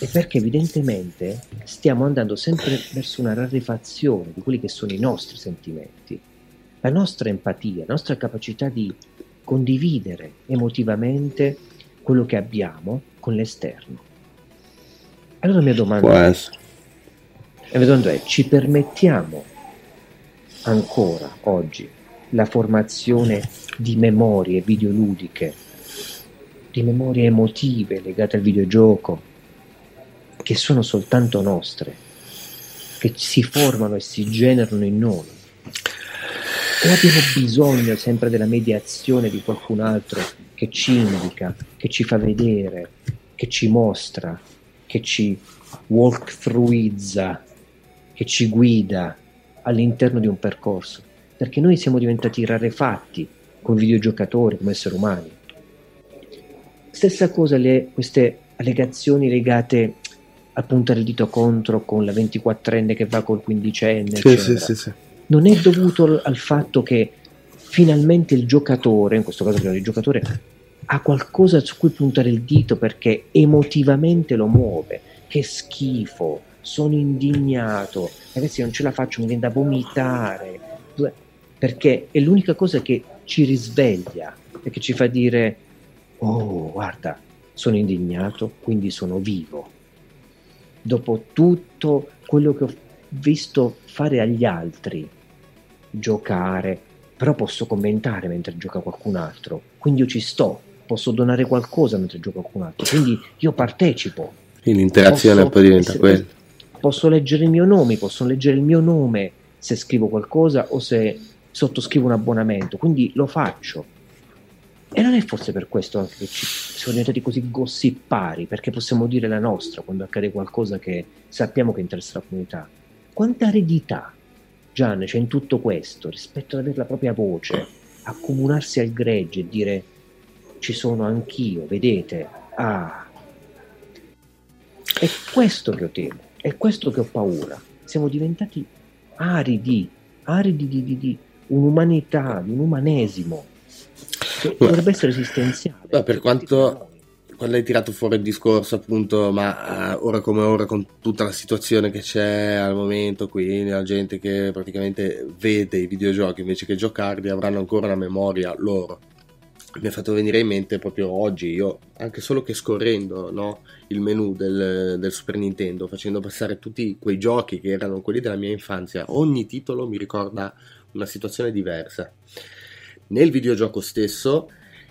E perché evidentemente stiamo andando sempre verso una rarefazione di quelli che sono i nostri sentimenti, la nostra empatia, la nostra capacità di condividere emotivamente quello che abbiamo con l'esterno. Allora la mia domanda, è, la mia domanda è, ci permettiamo ancora oggi la formazione di memorie videoludiche, di memorie emotive legate al videogioco, che sono soltanto nostre, che si formano e si generano in noi. O abbiamo bisogno sempre della mediazione di qualcun altro che ci indica, che ci fa vedere, che ci mostra, che ci walkthroughizza, che ci guida, all'interno di un percorso, perché noi siamo diventati rarefatti come videogiocatori, come esseri umani. Stessa cosa le, queste allegazioni legate a puntare il dito contro con la 24enne che va col 15enne, sì, sì, sì, sì. non è dovuto al fatto che finalmente il giocatore, in questo caso il giocatore, ha qualcosa su cui puntare il dito perché emotivamente lo muove. Che schifo, sono indignato, ragazzi non ce la faccio, mi viene da vomitare, perché è l'unica cosa che ci risveglia e che ci fa dire, oh guarda, sono indignato, quindi sono vivo. Dopo tutto quello che ho visto fare agli altri, giocare, però posso commentare mentre gioca qualcun altro, quindi io ci sto, posso donare qualcosa mentre gioca qualcun altro, quindi io partecipo. L'interazione poi diventa quella posso leggere il mio nome, posso leggere il mio nome se scrivo qualcosa o se sottoscrivo un abbonamento, quindi lo faccio. E non è forse per questo anche che ci siamo diventati così gossipari, perché possiamo dire la nostra quando accade qualcosa che sappiamo che interessa la comunità. Quanta aridità, Gian, c'è in tutto questo rispetto ad avere la propria voce, accomunarsi al gregge e dire ci sono anch'io, vedete? Ah. È questo che io temo. È questo che ho paura. Siamo diventati aridi aridi di, di, di un'umanità, di un umanesimo che dovrebbe essere esistenziale. Beh, per quanto quando hai tirato fuori il discorso appunto ma uh, ora come ora con tutta la situazione che c'è al momento quindi la gente che praticamente vede i videogiochi invece che giocarli avranno ancora una memoria loro mi ha fatto venire in mente proprio oggi io anche solo che scorrendo no, il menu del, del, Super Nintendo facendo passare tutti quei giochi che erano quelli della mia infanzia ogni titolo mi ricorda una situazione diversa nel videogioco stesso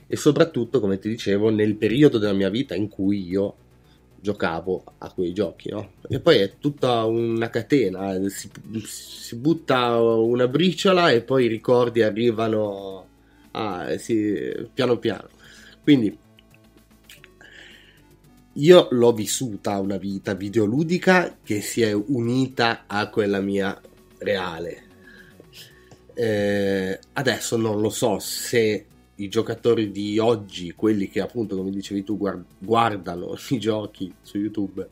e soprattutto, come ti dicevo, nel periodo della mia vita in cui io giocavo a quei giochi, no? E poi è tutta una catena, si, si butta una briciola e poi i ricordi arrivano a, sì, piano piano. Quindi io l'ho vissuta una vita videoludica che si è unita a quella mia reale. Eh, adesso non lo so se i giocatori di oggi, quelli che appunto, come dicevi tu, guardano i giochi su YouTube,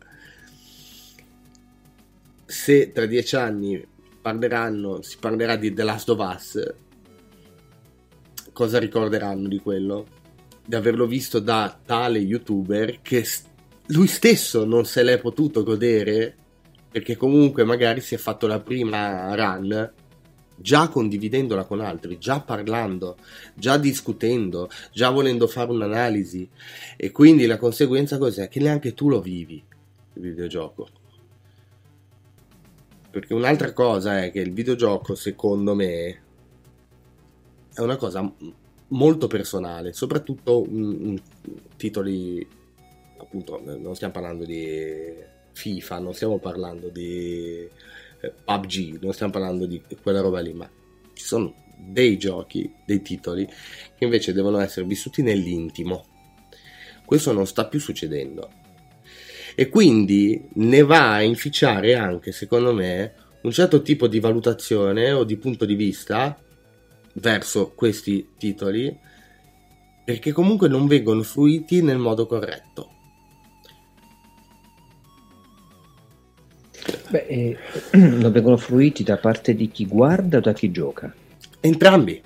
se tra dieci anni parleranno, si parlerà di The Last of Us, cosa ricorderanno di quello? Di averlo visto da tale youtuber che lui stesso non se l'è potuto godere perché comunque magari si è fatto la prima run già condividendola con altri, già parlando, già discutendo, già volendo fare un'analisi. E quindi la conseguenza cos'è? Che neanche tu lo vivi il videogioco. Perché un'altra cosa è che il videogioco, secondo me, è una cosa molto personale, soprattutto in, titoli, appunto, non stiamo parlando di FIFA, non stiamo parlando di PUBG, non stiamo parlando di quella roba lì, ma ci sono dei giochi, dei titoli che invece devono essere vissuti nell'intimo. Questo non sta più succedendo. E quindi ne va a inficiare anche, secondo me, un certo tipo di valutazione o di punto di vista verso questi titoli perché comunque non vengono fruiti nel modo corretto. Beh, eh, non vengono fruiti da parte di chi guarda o da chi gioca? Entrambi.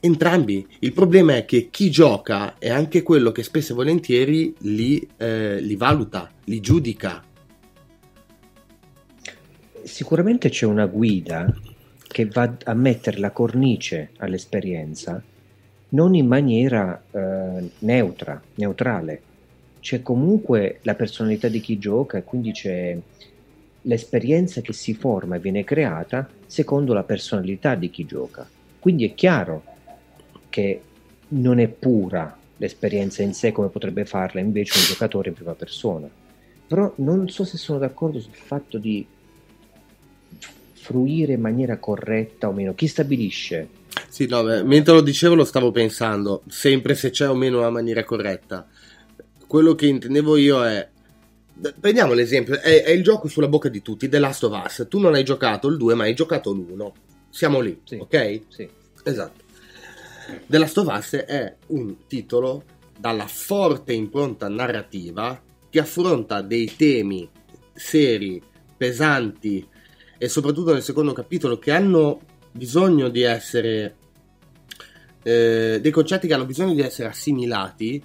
Entrambi. Il problema è che chi gioca è anche quello che spesso e volentieri li, eh, li valuta, li giudica. Sicuramente c'è una guida che va a mettere la cornice all'esperienza non in maniera eh, neutra, neutrale. C'è comunque la personalità di chi gioca e quindi c'è l'esperienza che si forma e viene creata secondo la personalità di chi gioca. Quindi è chiaro che non è pura l'esperienza in sé come potrebbe farla invece un giocatore in prima persona. Però non so se sono d'accordo sul fatto di fruire in maniera corretta o meno. Chi stabilisce? Sì, no, beh, mentre lo dicevo lo stavo pensando, sempre se c'è o meno una maniera corretta. Quello che intendevo io è Prendiamo l'esempio, è, è, il gioco sulla bocca di tutti, The Last of Us. Tu non hai giocato il 2, ma hai giocato l'1. Siamo lì, sì, ok? Sì. Esatto. The Last of Us è un titolo dalla forte impronta narrativa che affronta dei temi seri, pesanti e soprattutto nel secondo capitolo che hanno bisogno di essere eh, dei concetti che hanno bisogno di essere assimilati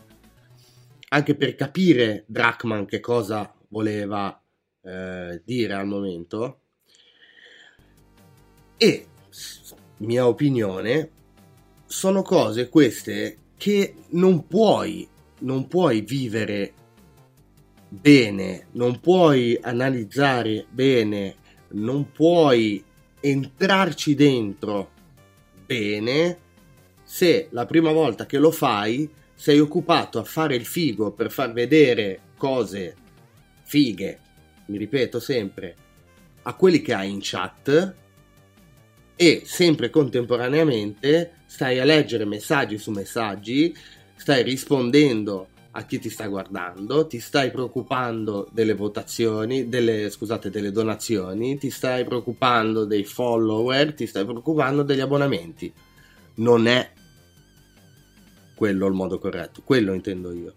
anche per capire Drachman che cosa voleva eh, dire al momento. E, mia opinione, sono cose queste che non puoi, non puoi vivere bene, non puoi analizzare bene, non puoi entrarci dentro bene se la prima volta che lo fai sei occupato a fare il figo per far vedere cose fighe, mi ripeto sempre, a quelli che hai in chat e sempre contemporaneamente stai a leggere messaggi su messaggi, stai rispondendo a chi ti sta guardando, ti stai preoccupando delle votazioni, delle, scusate, delle donazioni, ti stai preoccupando dei follower, ti stai preoccupando degli abbonamenti. Non è quello il modo corretto, quello intendo io.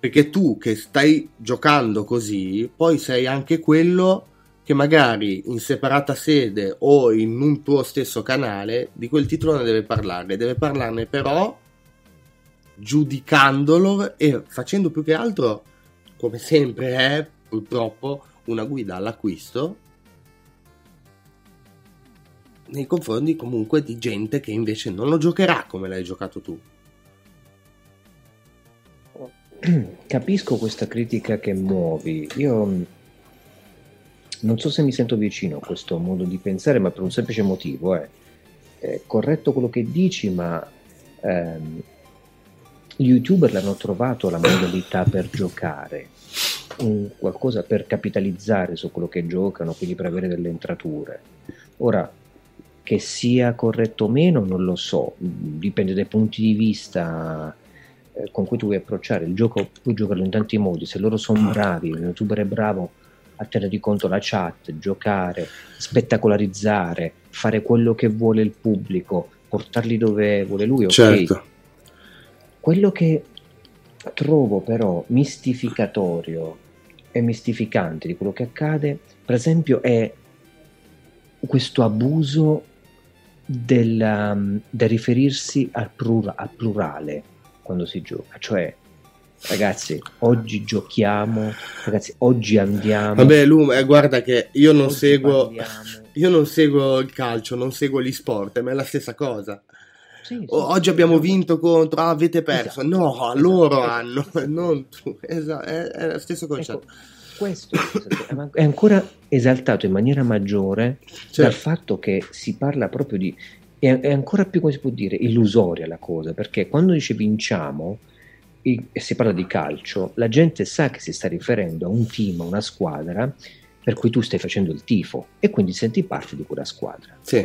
Perché tu che stai giocando così, poi sei anche quello che magari in separata sede o in un tuo stesso canale di quel titolo ne deve parlare, deve parlarne però giudicandolo e facendo più che altro, come sempre è purtroppo, una guida all'acquisto nei confronti comunque di gente che invece non lo giocherà come l'hai giocato tu. Capisco questa critica che muovi. Io non so se mi sento vicino a questo modo di pensare, ma per un semplice motivo. Eh. È corretto quello che dici, ma ehm, gli youtuber l'hanno trovato la modalità per giocare, un qualcosa per capitalizzare su quello che giocano, quindi per avere delle entrature. Ora, che sia corretto o meno, non lo so, dipende dai punti di vista eh, con cui tu vuoi approcciare il gioco, puoi giocarlo in tanti modi, se loro sono bravi, un youtuber è bravo a tenere conto la chat, giocare, spettacolarizzare, fare quello che vuole il pubblico, portarli dove vuole lui, ok. Certo. Quello che trovo però mistificatorio e mistificante di quello che accade, per esempio, è questo abuso del, um, del riferirsi al, plura- al plurale quando si gioca, cioè ragazzi, oggi giochiamo, ragazzi, oggi andiamo. Vabbè, Lu, eh, guarda che io non seguo io non seguo il calcio, non seguo gli sport, ma è la stessa cosa. Sì, sì, oggi abbiamo vinto contro, ah, avete perso. Esatto, no, esatto, loro esatto, hanno, non tu. Esatto, è, è, lo stesso concetto. Ecco, questo è ancora esaltato in maniera maggiore certo. dal fatto che si parla proprio di è, è, ancora più, come si può dire, illusoria la cosa, perché quando dice vinciamo e si parla di calcio, la gente sa che si sta riferendo a un team, a una squadra per cui tu stai facendo il tifo e quindi senti parte di quella squadra. Sì.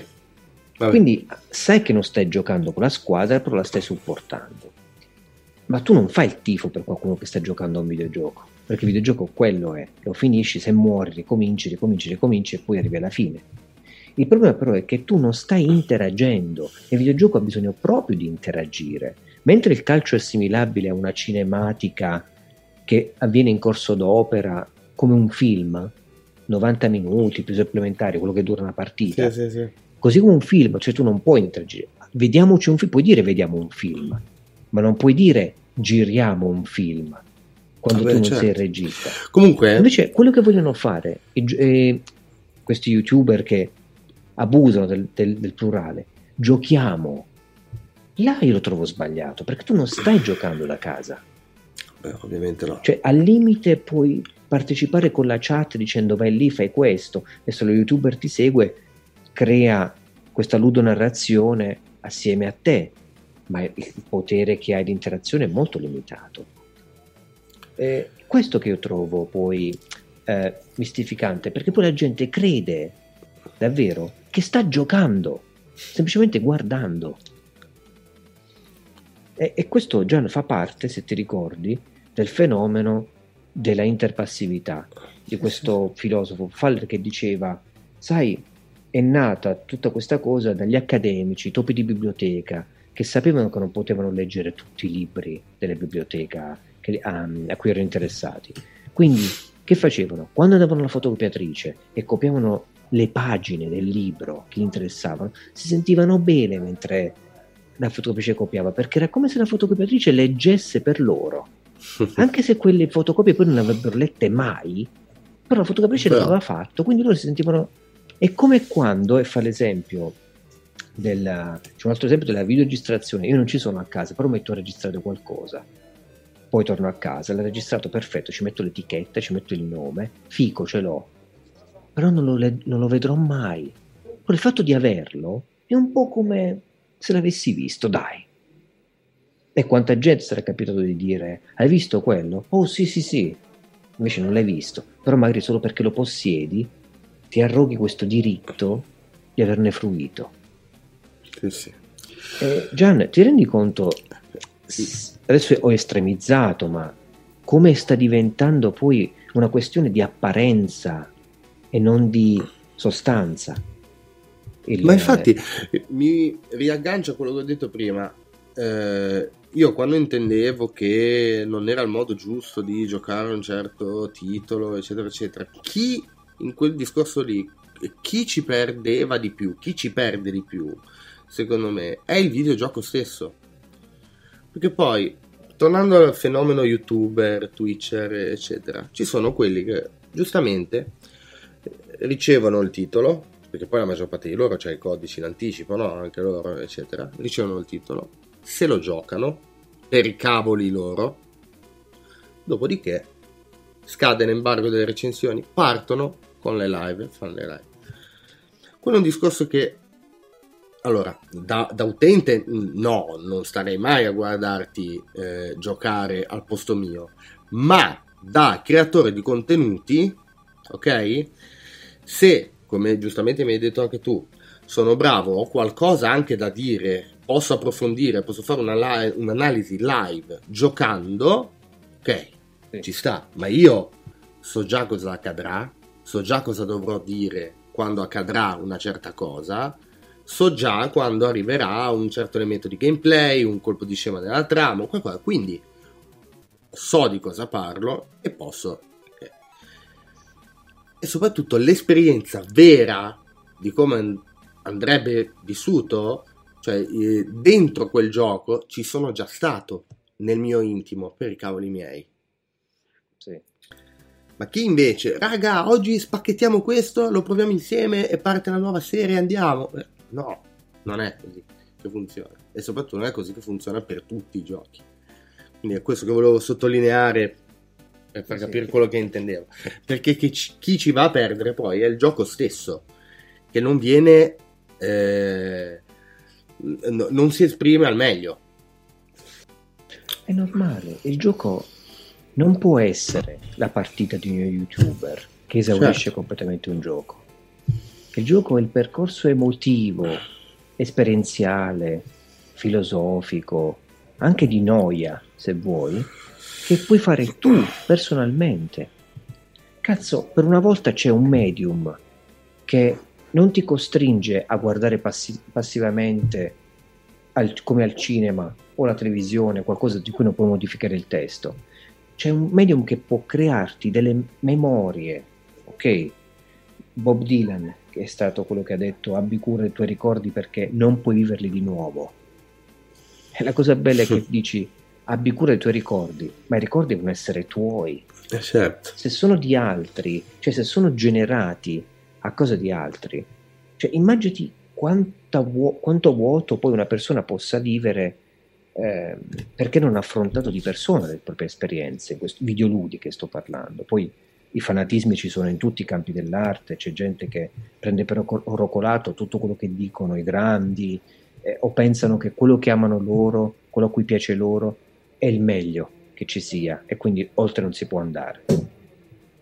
Quindi sai che non stai giocando con la squadra, però la stai supportando. Ma tu non fai il tifo per qualcuno che sta giocando a un videogioco, perché il videogioco quello è, lo finisci, se muori ricominci, ricominci, ricominci e poi arrivi alla fine. Il problema però è che tu non stai interagendo e il videogioco ha bisogno proprio di interagire. Mentre il calcio è assimilabile a una cinematica che avviene in corso d'opera come un film, 90 minuti più supplementari, quello che dura una partita. Sì, sì, sì. Così come un film, cioè tu non puoi interagire. Vediamoci un film, puoi dire vediamo un film, ma non puoi dire giriamo un film quando Vabbè, tu non certo. sei il regista. Comunque, invece, quello che vogliono fare è, è, questi youtuber che abusano del, del, del plurale, giochiamo. Là io lo trovo sbagliato perché tu non stai giocando da casa. Beh, ovviamente no. Cioè, al limite puoi partecipare con la chat dicendo vai lì, fai questo, e se lo youtuber ti segue, crea questa ludonarrazione assieme a te, ma il potere che hai di interazione è molto limitato. Eh, questo che io trovo poi eh, mistificante, perché poi la gente crede davvero che sta giocando, semplicemente guardando. E, e questo già fa parte, se ti ricordi, del fenomeno della interpassività di questo filosofo Faller che diceva, sai, è nata tutta questa cosa dagli accademici, topi di biblioteca, che sapevano che non potevano leggere tutti i libri della biblioteca che, a, a cui erano interessati. Quindi, che facevano? Quando andavano alla fotocopiatrice e copiavano le pagine del libro che gli interessavano, si sentivano bene mentre la fotocopiatrice copiava, perché era come se la fotocopiatrice leggesse per loro. Anche se quelle fotocopie poi non le avrebbero lette mai, però la fotocopiatrice l'aveva fatto, quindi loro si sentivano... È come quando, e fa l'esempio del... c'è un altro esempio della videoregistrazione, io non ci sono a casa, però metto a registrare qualcosa, poi torno a casa, l'ho registrato perfetto, ci metto l'etichetta, ci metto il nome, fico ce l'ho, però non lo, non lo vedrò mai. Però il fatto di averlo è un po' come se l'avessi visto, dai. E quanta gente sarà capitato di dire: Hai visto quello? Oh, sì, sì, sì. Invece non l'hai visto, però magari solo perché lo possiedi ti arroghi questo diritto di averne fruito. Sì, sì. Eh, Gian, ti rendi conto? Adesso ho estremizzato, ma come sta diventando poi una questione di apparenza e non di sostanza. Il, Ma infatti mi riaggancio a quello che ho detto prima. Eh, io quando intendevo che non era il modo giusto di giocare un certo titolo, eccetera, eccetera, chi in quel discorso lì, chi ci perdeva di più, chi ci perde di più, secondo me, è il videogioco stesso. Perché poi, tornando al fenomeno youtuber, twitcher, eccetera, ci sono quelli che giustamente ricevono il titolo, perché poi la maggior parte di loro c'è i codici in anticipo, no? Anche loro, eccetera, ricevono il titolo, se lo giocano per i cavoli loro, dopodiché scade l'embargo delle recensioni, partono con le live, fanno le live. Quello è un discorso che, allora, da, da utente no, non starei mai a guardarti eh, giocare al posto mio, ma da creatore di contenuti, ok? Se, come giustamente mi hai detto anche tu, sono bravo, ho qualcosa anche da dire, posso approfondire, posso fare una li- un'analisi live giocando, ok, sì. ci sta, ma io so già cosa accadrà, so già cosa dovrò dire quando accadrà una certa cosa, so già quando arriverà un certo elemento di gameplay, un colpo di scema della trama, qualcosa. quindi so di cosa parlo e posso e soprattutto l'esperienza vera di come andrebbe vissuto, cioè eh, dentro quel gioco ci sono già stato nel mio intimo per i cavoli miei. Ma chi invece, raga, oggi spacchettiamo questo, lo proviamo insieme e parte la nuova serie, andiamo. Eh, no, non è così che funziona. E soprattutto non è così che funziona per tutti i giochi. Quindi è questo che volevo sottolineare per far capire sì. quello che intendevo. Perché chi ci va a perdere poi è il gioco stesso, che non viene... Eh, n- non si esprime al meglio. È normale, il gioco non può essere la partita di un youtuber che esaurisce certo. completamente un gioco. Il gioco è il percorso emotivo, esperienziale, filosofico, anche di noia, se vuoi, che puoi fare tu personalmente. Cazzo, per una volta c'è un medium che non ti costringe a guardare passi- passivamente al, come al cinema o alla televisione, qualcosa di cui non puoi modificare il testo. C'è un medium che può crearti delle memorie, ok? Bob Dylan, che è stato quello che ha detto abbi cura dei tuoi ricordi perché non puoi viverli di nuovo. E la cosa bella è che dici abbi cura dei tuoi ricordi, ma i ricordi devono essere tuoi. Eh certo. Se sono di altri, cioè se sono generati a cosa di altri, cioè immaginati vuo- quanto vuoto poi una persona possa vivere eh, perché non ha affrontato di persona le proprie esperienze, questo, videoludiche sto parlando. Poi i fanatismi ci sono in tutti i campi dell'arte, c'è gente che prende per orocolato tutto quello che dicono i grandi eh, o pensano che quello che amano loro, quello a cui piace loro, è il meglio che ci sia e quindi oltre non si può andare.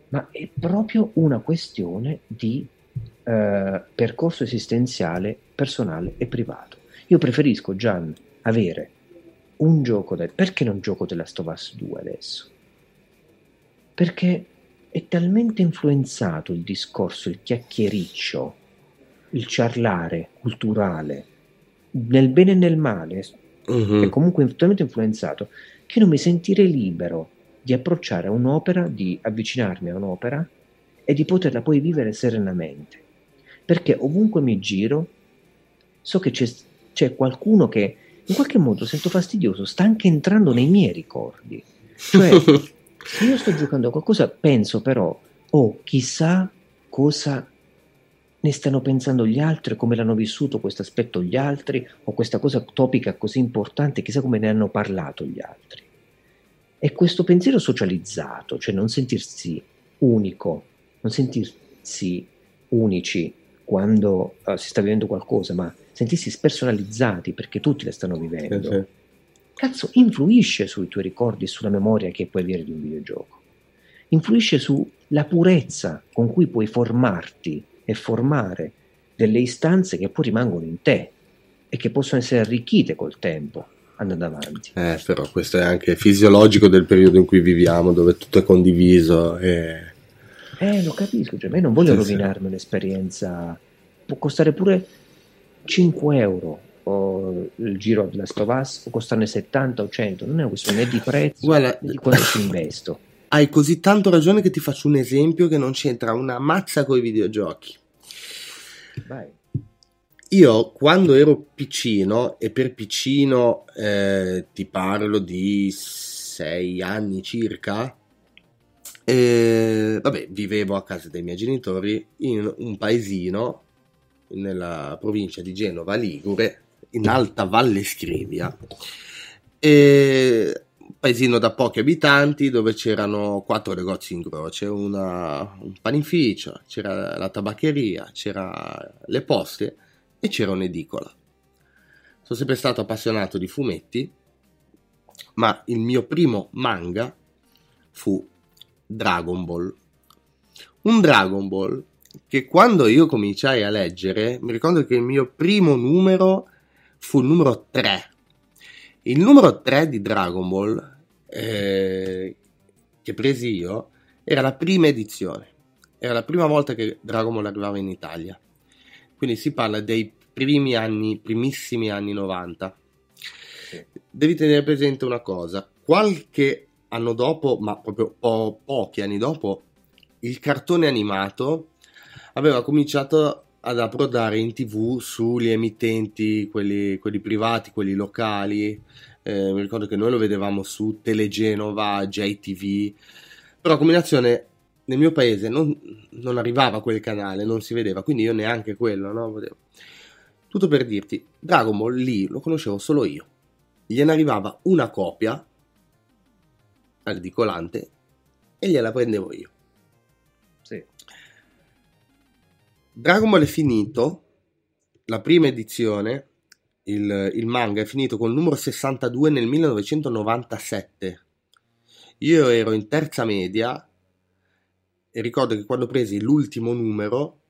Ma è proprio una questione di eh, percorso esistenziale personale e privato. Io preferisco, Gian, avere un gioco del... Perché non gioco della Stovas 2 adesso? Perché è talmente influenzato il discorso, il chiacchiericcio, il ciarlare culturale, nel bene e nel male, uh-huh. è comunque totalmente influenzato, che non mi sentirei libero di approcciare a un'opera, di avvicinarmi a un'opera e di poterla poi vivere serenamente. Perché ovunque mi giro, so che c'è, c'è qualcuno che in qualche modo sento fastidioso, sta anche entrando nei miei ricordi. Cioè, se io sto giocando a qualcosa, penso però, oh, chissà cosa ne stanno pensando gli altri, come l'hanno vissuto questo aspetto gli altri, o questa cosa topica così importante, chissà come ne hanno parlato gli altri. E questo pensiero socializzato, cioè non sentirsi unico, non sentirsi unici quando uh, si sta vivendo qualcosa, ma sentirsi spersonalizzati perché tutti le stanno vivendo, sì, sì. cazzo, influisce sui tuoi ricordi e sulla memoria che puoi avere di un videogioco. Influisce sulla purezza con cui puoi formarti e formare delle istanze che poi rimangono in te e che possono essere arricchite col tempo andando avanti. Eh, però questo è anche fisiologico del periodo in cui viviamo, dove tutto è condiviso. E... Eh, lo capisco, cioè, ma io non voglio sì, rovinarmi sì. un'esperienza, può costare pure 5 euro il giro della Stovas può costarne 70 o 100, non è una questione né di prezzo Guarda, né di quanto ci investo. hai così tanto ragione che ti faccio un esempio che non c'entra una mazza con i videogiochi. Vai. Io quando ero piccino, e per piccino eh, ti parlo di sei anni circa, eh, vabbè, vivevo a casa dei miei genitori in un paesino nella provincia di Genova Ligure, in Alta Valle Scrivia. E paesino da pochi abitanti dove c'erano quattro negozi in croce, una, un panificio, c'era la tabaccheria, c'era le poste e c'era un'edicola. Sono sempre stato appassionato di fumetti, ma il mio primo manga fu Dragon Ball. Un Dragon Ball che quando io cominciai a leggere, mi ricordo che il mio primo numero fu il numero 3. Il numero 3 di Dragon Ball eh, che presi io era la prima edizione. Era la prima volta che Dragon Ball arrivava in Italia. Quindi si parla dei primi anni, primissimi anni 90. Devi tenere presente una cosa, qualche anno dopo, ma proprio po- pochi anni dopo, il cartone animato aveva cominciato ad approdare in tv sugli emittenti, quelli, quelli privati, quelli locali. Eh, mi ricordo che noi lo vedevamo su Telegenova, JTV, però combinazione nel mio paese non, non, arrivava quel canale, non si vedeva, quindi io neanche quello, no? Tutto per dirti, Dragon Ball lì lo conoscevo solo io. Gliene arrivava una copia al edicolante e gliela prendevo io. Sì. Dragon Ball è finito, la prima edizione, il, il manga è finito con il numero 62 nel 1997. Io ero in terza media e ricordo che quando presi l'ultimo numero,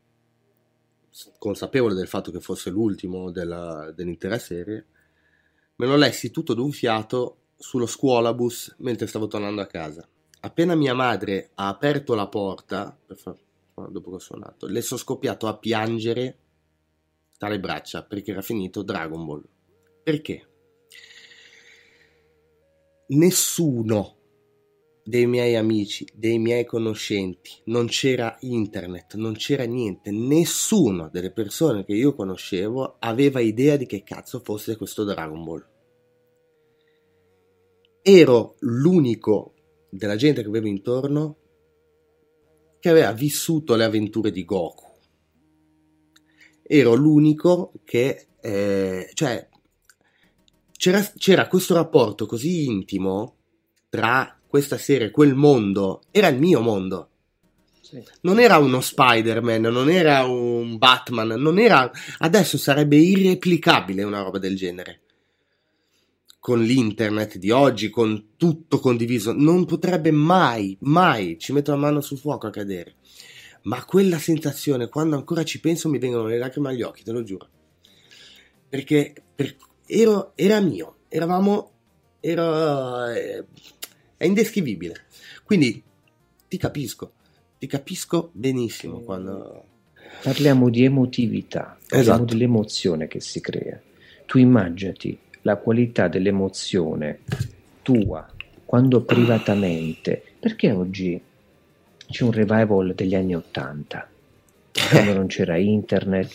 consapevole del fatto che fosse l'ultimo della, dell'intera serie, me lo lessi tutto d'un fiato sullo scuolabus mentre stavo tornando a casa. Appena mia madre ha aperto la porta, dopo che ho suonato, le sono scoppiato a piangere dalle braccia perché era finito Dragon Ball. Perché? Nessuno dei miei amici, dei miei conoscenti, non c'era internet, non c'era niente, nessuno delle persone che io conoscevo aveva idea di che cazzo fosse questo Dragon Ball. Ero l'unico della gente che avevo intorno che aveva vissuto le avventure di Goku. Ero l'unico che, eh, cioè, c'era, c'era questo rapporto così intimo tra questa serie, quel mondo, era il mio mondo. Non era uno Spider-Man, non era un Batman, non era. Adesso sarebbe irreplicabile una roba del genere. Con l'internet di oggi, con tutto condiviso, non potrebbe mai, mai, ci metto la mano sul fuoco a cadere. Ma quella sensazione, quando ancora ci penso, mi vengono le lacrime agli occhi, te lo giuro. Perché per, ero, era mio, eravamo, era, eh, è indescrivibile. Quindi ti capisco, ti capisco benissimo quando... Parliamo di emotività, parliamo esatto. dell'emozione che si crea. Tu immaginati la qualità dell'emozione tua quando privatamente, perché oggi c'è un revival degli anni Ottanta, quando non c'era internet,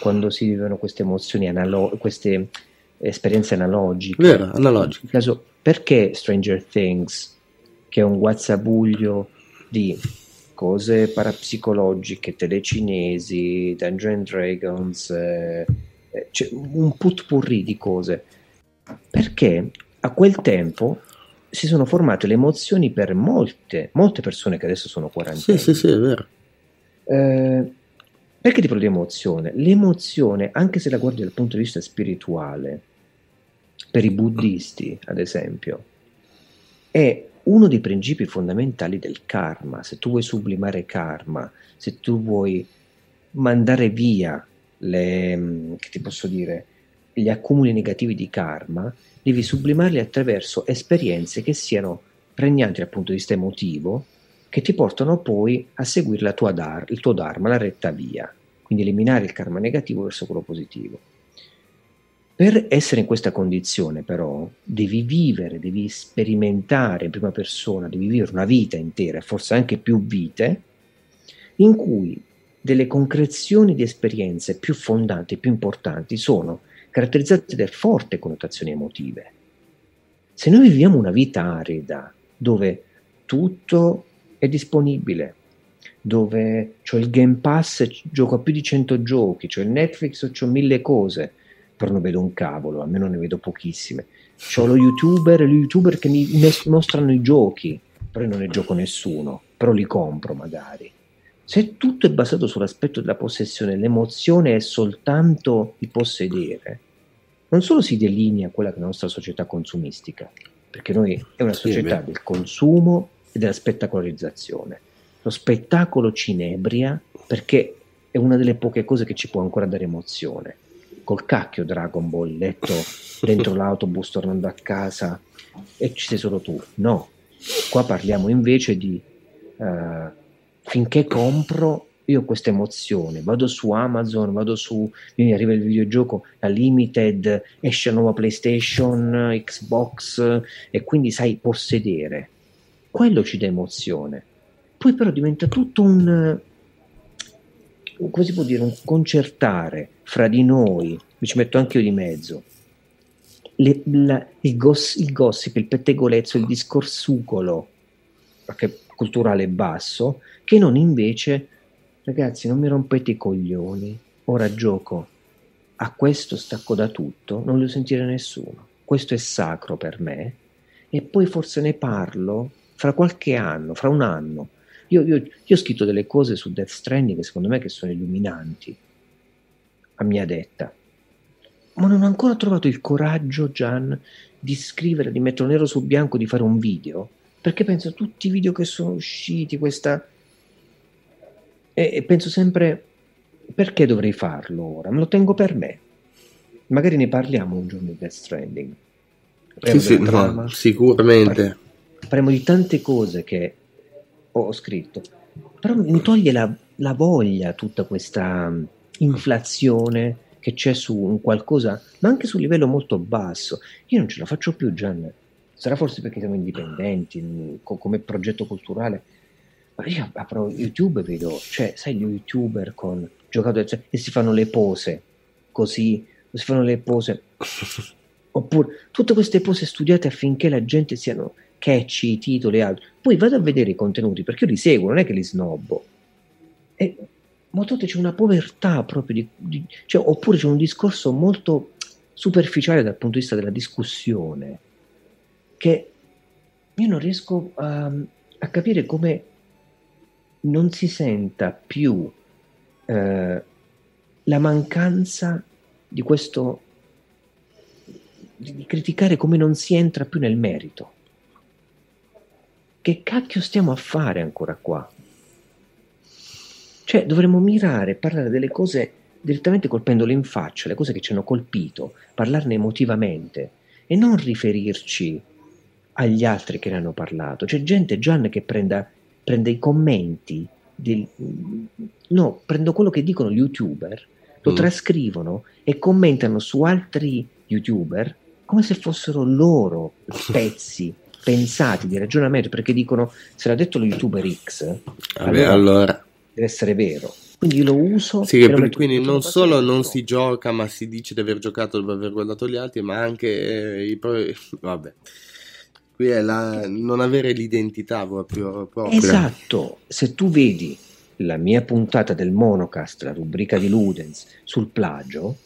quando si vivono queste emozioni, analo- queste esperienze analogiche. Vero, analogiche. Caso, perché Stranger Things, che è un guazzabuglio di cose parapsicologiche, telecinesi, Dungeons and Dragons, eh, cioè un putpurri di cose, perché a quel tempo si sono formate le emozioni per molte, molte persone che adesso sono quarantenne. Sì, sì, sì, è vero. Eh, perché ti parlo di emozione? L'emozione, anche se la guardi dal punto di vista spirituale, per i buddisti, ad esempio, è uno dei principi fondamentali del karma. Se tu vuoi sublimare karma, se tu vuoi mandare via le, che ti posso dire, gli accumuli negativi di karma, devi sublimarli attraverso esperienze che siano pregnanti dal punto di vista emotivo, che ti portano poi a seguire dar- il tuo dharma, la retta via, quindi eliminare il karma negativo verso quello positivo. Per essere in questa condizione, però, devi vivere, devi sperimentare in prima persona, devi vivere una vita intera, forse anche più vite, in cui delle concrezioni di esperienze più fondanti, più importanti, sono caratterizzate da forti connotazioni emotive. Se noi viviamo una vita arida, dove tutto è disponibile, dove ho il Game Pass, gioco a più di 100 giochi, ho il Netflix, ho mille cose, però non vedo un cavolo, almeno ne vedo pochissime. C'ho lo youtuber, lo youtuber che mi mostrano i giochi, però io non ne gioco nessuno, però li compro magari. Se tutto è basato sull'aspetto della possessione, l'emozione è soltanto il possedere, non solo si delinea quella che è la nostra società consumistica, perché noi è una società sì, del consumo e della spettacolarizzazione. Lo spettacolo ci inebria perché è una delle poche cose che ci può ancora dare emozione col cacchio Dragon Ball letto dentro l'autobus tornando a casa e ci sei solo tu. No, qua parliamo invece di uh, finché compro io ho questa emozione, vado su Amazon, vado su, mi arriva il videogioco, la Limited, esce la nuova PlayStation, Xbox e quindi sai possedere. Quello ci dà emozione. Poi però diventa tutto un, come si può dire, un concertare fra di noi, mi ci metto anche io di mezzo. Le, la, il, goss, il, gossip, il pettegolezzo, il discorsucolo, anche culturale basso, che non invece, ragazzi, non mi rompete i coglioni, ora gioco, a questo stacco da tutto, non voglio sentire nessuno, questo è sacro per me, e poi forse ne parlo fra qualche anno, fra un anno, io, io, io, ho scritto delle cose su Death Stranding che secondo me che sono illuminanti, a mia detta. Ma non ho ancora trovato il coraggio, Gian, di scrivere, di metterlo nero su bianco, di fare un video. Perché penso a tutti i video che sono usciti, questa... E, e penso sempre, perché dovrei farlo ora? Me lo tengo per me. Magari ne parliamo un giorno di Death Stranding. Sì, sì, no, sicuramente. Parliamo di tante cose che ho scritto. Però mi toglie la, la voglia tutta questa mm, inflazione che c'è su un qualcosa, ma anche su un livello molto basso. Io non ce la faccio più, Gian. Sarà forse perché siamo indipendenti mm, co- come progetto culturale. Ma io apro YouTube e vedo, cioè, sai, gli youtuber con giocatori cioè, e si fanno le pose così, si fanno le pose. Oppure tutte queste pose studiate affinché la gente siano catchy, titoli e altro. Poi vado a vedere i contenuti perché io li seguo, non è che li snobbo. E notate c'è una povertà proprio di, di cioè, oppure c'è un discorso molto superficiale dal punto di vista della discussione che io non riesco a, a capire come non si senta più eh, la mancanza di questo di criticare come non si entra più nel merito che cacchio stiamo a fare ancora qua? Cioè, dovremmo mirare, parlare delle cose direttamente colpendole in faccia, le cose che ci hanno colpito, parlarne emotivamente e non riferirci agli altri che ne hanno parlato. C'è gente, Gian, che prenda, prende i commenti, del, no, prendo quello che dicono gli youtuber, lo mm. trascrivono e commentano su altri youtuber come se fossero loro pezzi pensati di ragionamento perché dicono se l'ha detto lo youtuber X Vabbè, allora, allora, deve essere vero. Quindi lo uso sì, lo quindi non solo non si gioca ma si dice di aver giocato dopo aver guardato gli altri ma anche eh, i pro... vabbè qui è la non avere l'identità proprio, proprio esatto se tu vedi la mia puntata del monocast la rubrica di Ludens sul plagio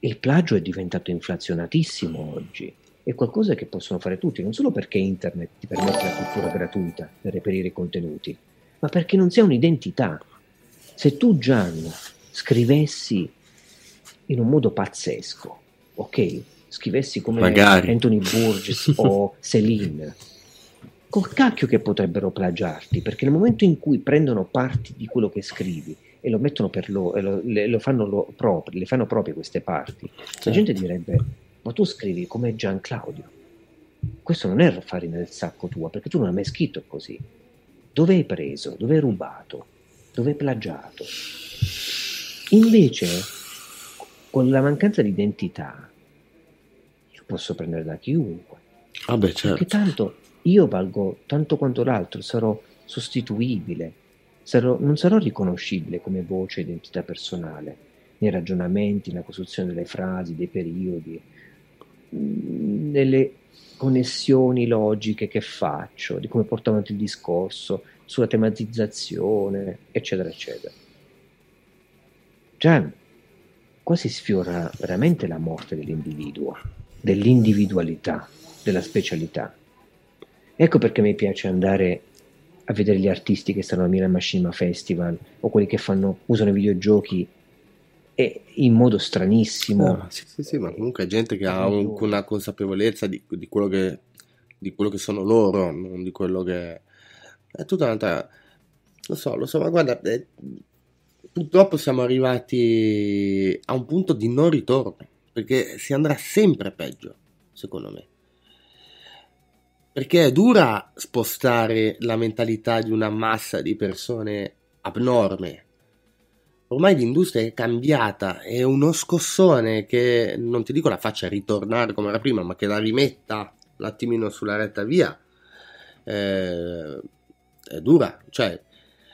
il plagio è diventato inflazionatissimo oggi è qualcosa che possono fare tutti, non solo perché internet ti permette la cultura gratuita per reperire i contenuti, ma perché non sia un'identità. Se tu, Gian, scrivessi in un modo pazzesco, ok? Scrivessi come Magari. Anthony Burgess o Celine, col cacchio che potrebbero plagiarti, perché nel momento in cui prendono parti di quello che scrivi e lo mettono per loro, e lo, le, lo fanno lo proprio, le fanno proprie queste parti, la gente direbbe ma tu scrivi come Gian Claudio. Questo non è farina nel sacco tua, perché tu non hai mai scritto così. Dove hai preso? Dove hai rubato? Dove hai plagiato? Invece, con la mancanza di identità posso prendere da chiunque. Ah beh, certo. Perché tanto io valgo tanto quanto l'altro, sarò sostituibile, sarò, non sarò riconoscibile come voce identità personale nei ragionamenti, nella costruzione delle frasi, dei periodi, nelle connessioni logiche che faccio, di come porto avanti il discorso, sulla tematizzazione, eccetera, eccetera. Già quasi sfiora veramente la morte dell'individuo, dell'individualità, della specialità. Ecco perché mi piace andare a vedere gli artisti che stanno al Milan Machinima Festival o quelli che fanno, usano i videogiochi e in modo stranissimo. Ah, sì, sì, sì, ma comunque è gente che ha un, una consapevolezza di, di, quello che, di, quello che, sono loro, non di quello che... È tutta un'altra... Lo so, lo so, ma guarda, è... purtroppo siamo arrivati a un punto di non ritorno, perché si andrà sempre peggio, secondo me. Perché è dura spostare la mentalità di una massa di persone abnorme ormai l'industria è cambiata, è uno scossone che non ti dico la faccia ritornare come era prima, ma che la rimetta un attimino sulla retta via. Eh, è dura, cioè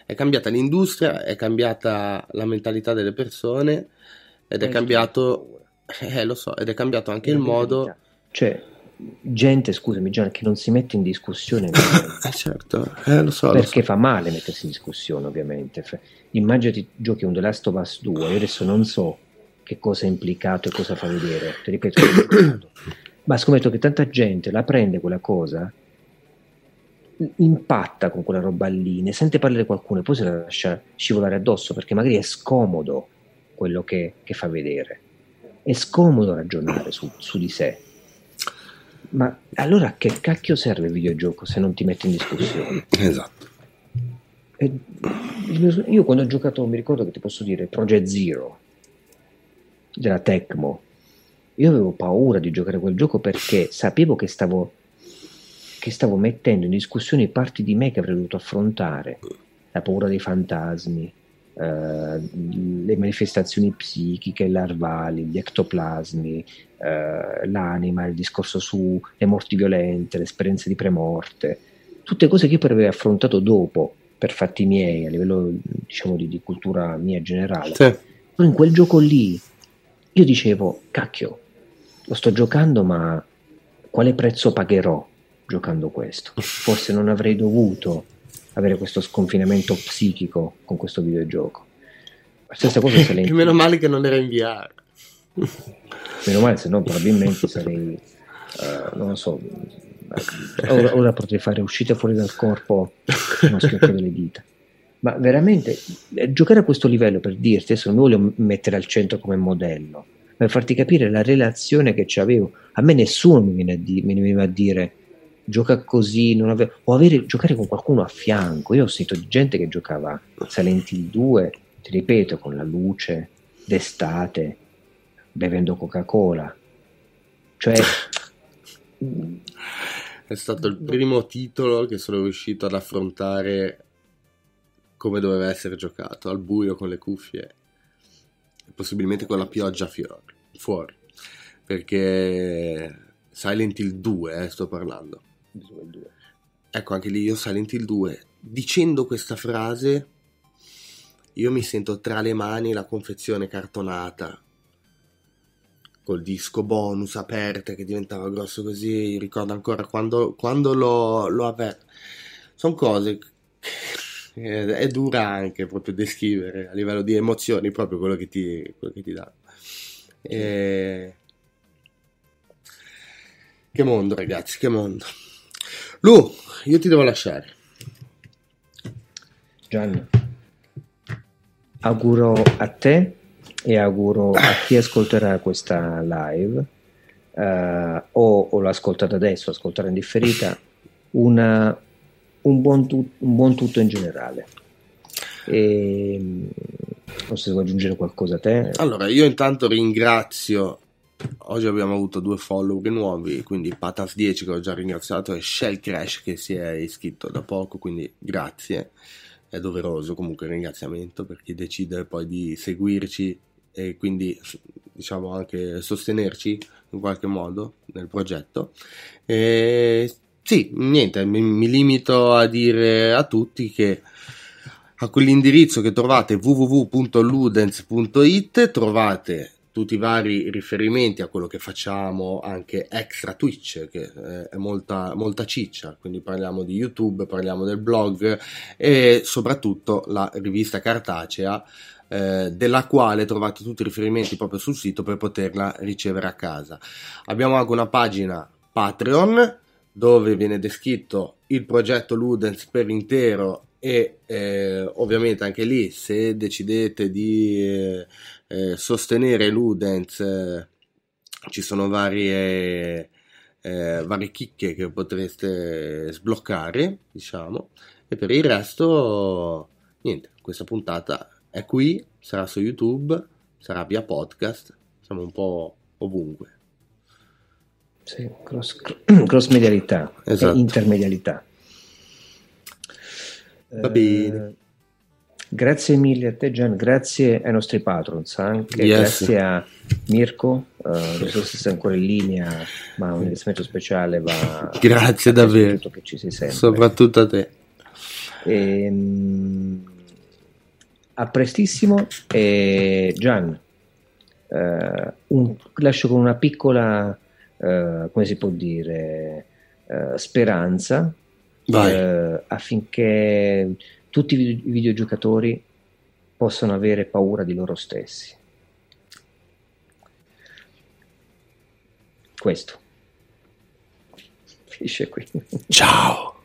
è cambiata l'industria, è cambiata la mentalità delle persone ed è cambiato, eh, lo so, ed è cambiato anche il modo. Cioè, gente, scusami Gian, che non si mette in discussione. eh certo, eh, lo so. Perché lo so. fa male mettersi in discussione, ovviamente. Immaginati giochi un The Last of Us 2, io adesso non so che cosa è implicato e cosa fa vedere, ti ripeto, ma scommetto che tanta gente la prende quella cosa, impatta con quella roba lì, ne sente parlare qualcuno e poi se la lascia scivolare addosso perché magari è scomodo quello che, che fa vedere. È scomodo ragionare su, su di sé ma allora a che cacchio serve il videogioco se non ti metti in discussione? Esatto. E io quando ho giocato, mi ricordo che ti posso dire, Project Zero della Tecmo, io avevo paura di giocare quel gioco perché sapevo che stavo, che stavo mettendo in discussione parti di me che avrei dovuto affrontare, la paura dei fantasmi, Uh, le manifestazioni psichiche larvali, gli ectoplasmi, uh, l'anima, il discorso sulle morti violente, le esperienze di premorte, tutte cose che io poi avevo affrontato dopo per fatti miei, a livello diciamo di, di cultura mia generale. Sì. Però in quel gioco lì io dicevo, cacchio, lo sto giocando ma quale prezzo pagherò giocando questo? Forse non avrei dovuto avere questo sconfinamento psichico con questo videogioco. La stessa cosa se lei... Meno male che non era in VR. Meno male, se no probabilmente sarei... Uh, non lo so, ora, ora, potrei fare uscite fuori dal corpo uno schiocco delle dita. Ma veramente, eh, giocare a questo livello per dirti, adesso non mi voglio mettere al centro come modello, per farti capire la relazione che avevo. A me nessuno mi, viene a di, mi veniva a dire gioca così, ave- o avere, giocare con qualcuno a fianco. Io ho sentito gente che giocava Silent Hill 2, ti ripeto, con la luce, d'estate, bevendo Coca-Cola. Cioè... È stato il primo titolo che sono riuscito ad affrontare come doveva essere giocato, al buio con le cuffie, possibilmente con la pioggia fuori. Perché Silent Hill 2, eh, sto parlando. Ecco, anche lì io Silent Hill 2, dicendo questa frase, io mi sento tra le mani la confezione cartonata col disco bonus aperta che diventava grosso così. Ricordo ancora quando, quando l'ho, l'ho aperto. Sono cose che è dura anche proprio descrivere a livello di emozioni proprio quello che ti, quello che ti dà. E... Che mondo, ragazzi, che mondo. Lu, io ti devo lasciare. Gianni, auguro a te e auguro a chi ascolterà questa live uh, o, o l'ha ascoltata adesso, ascolterà in differita, una, un, buon tu, un, buon tutto in generale. E, non so se vuoi aggiungere qualcosa a te. Allora, io intanto ringrazio Oggi abbiamo avuto due follower nuovi, quindi Patas10 che ho già ringraziato e Shell Crash che si è iscritto da poco, quindi grazie. È doveroso comunque il ringraziamento per chi decide poi di seguirci e quindi diciamo anche sostenerci in qualche modo nel progetto. E sì, niente, mi, mi limito a dire a tutti che a quell'indirizzo che trovate www.ludens.it trovate tutti i vari riferimenti a quello che facciamo anche extra Twitch, che eh, è molta, molta ciccia, quindi parliamo di YouTube, parliamo del blog e soprattutto la rivista cartacea eh, della quale trovate tutti i riferimenti proprio sul sito per poterla ricevere a casa. Abbiamo anche una pagina Patreon dove viene descritto il progetto Ludens per intero e eh, ovviamente anche lì se decidete di eh, eh, sostenere Ludens eh, ci sono varie, eh, varie chicche che potreste sbloccare diciamo e per il resto niente questa puntata è qui sarà su youtube sarà via podcast siamo un po' ovunque sì, cross, cross medialità esatto. intermedialità. Va bene. Eh, grazie mille a te Gian, grazie ai nostri patrons, anche yes. grazie a Mirko, uh, non so se sei ancora in linea, ma un ringraziamento speciale va grazie a davvero, che ci sei sempre. soprattutto a te. E, um, a prestissimo e Gian, uh, un, lascio con una piccola eh, come si può dire, eh, speranza eh, affinché tutti i videogiocatori possano avere paura di loro stessi. Questo. Finisce qui. Ciao.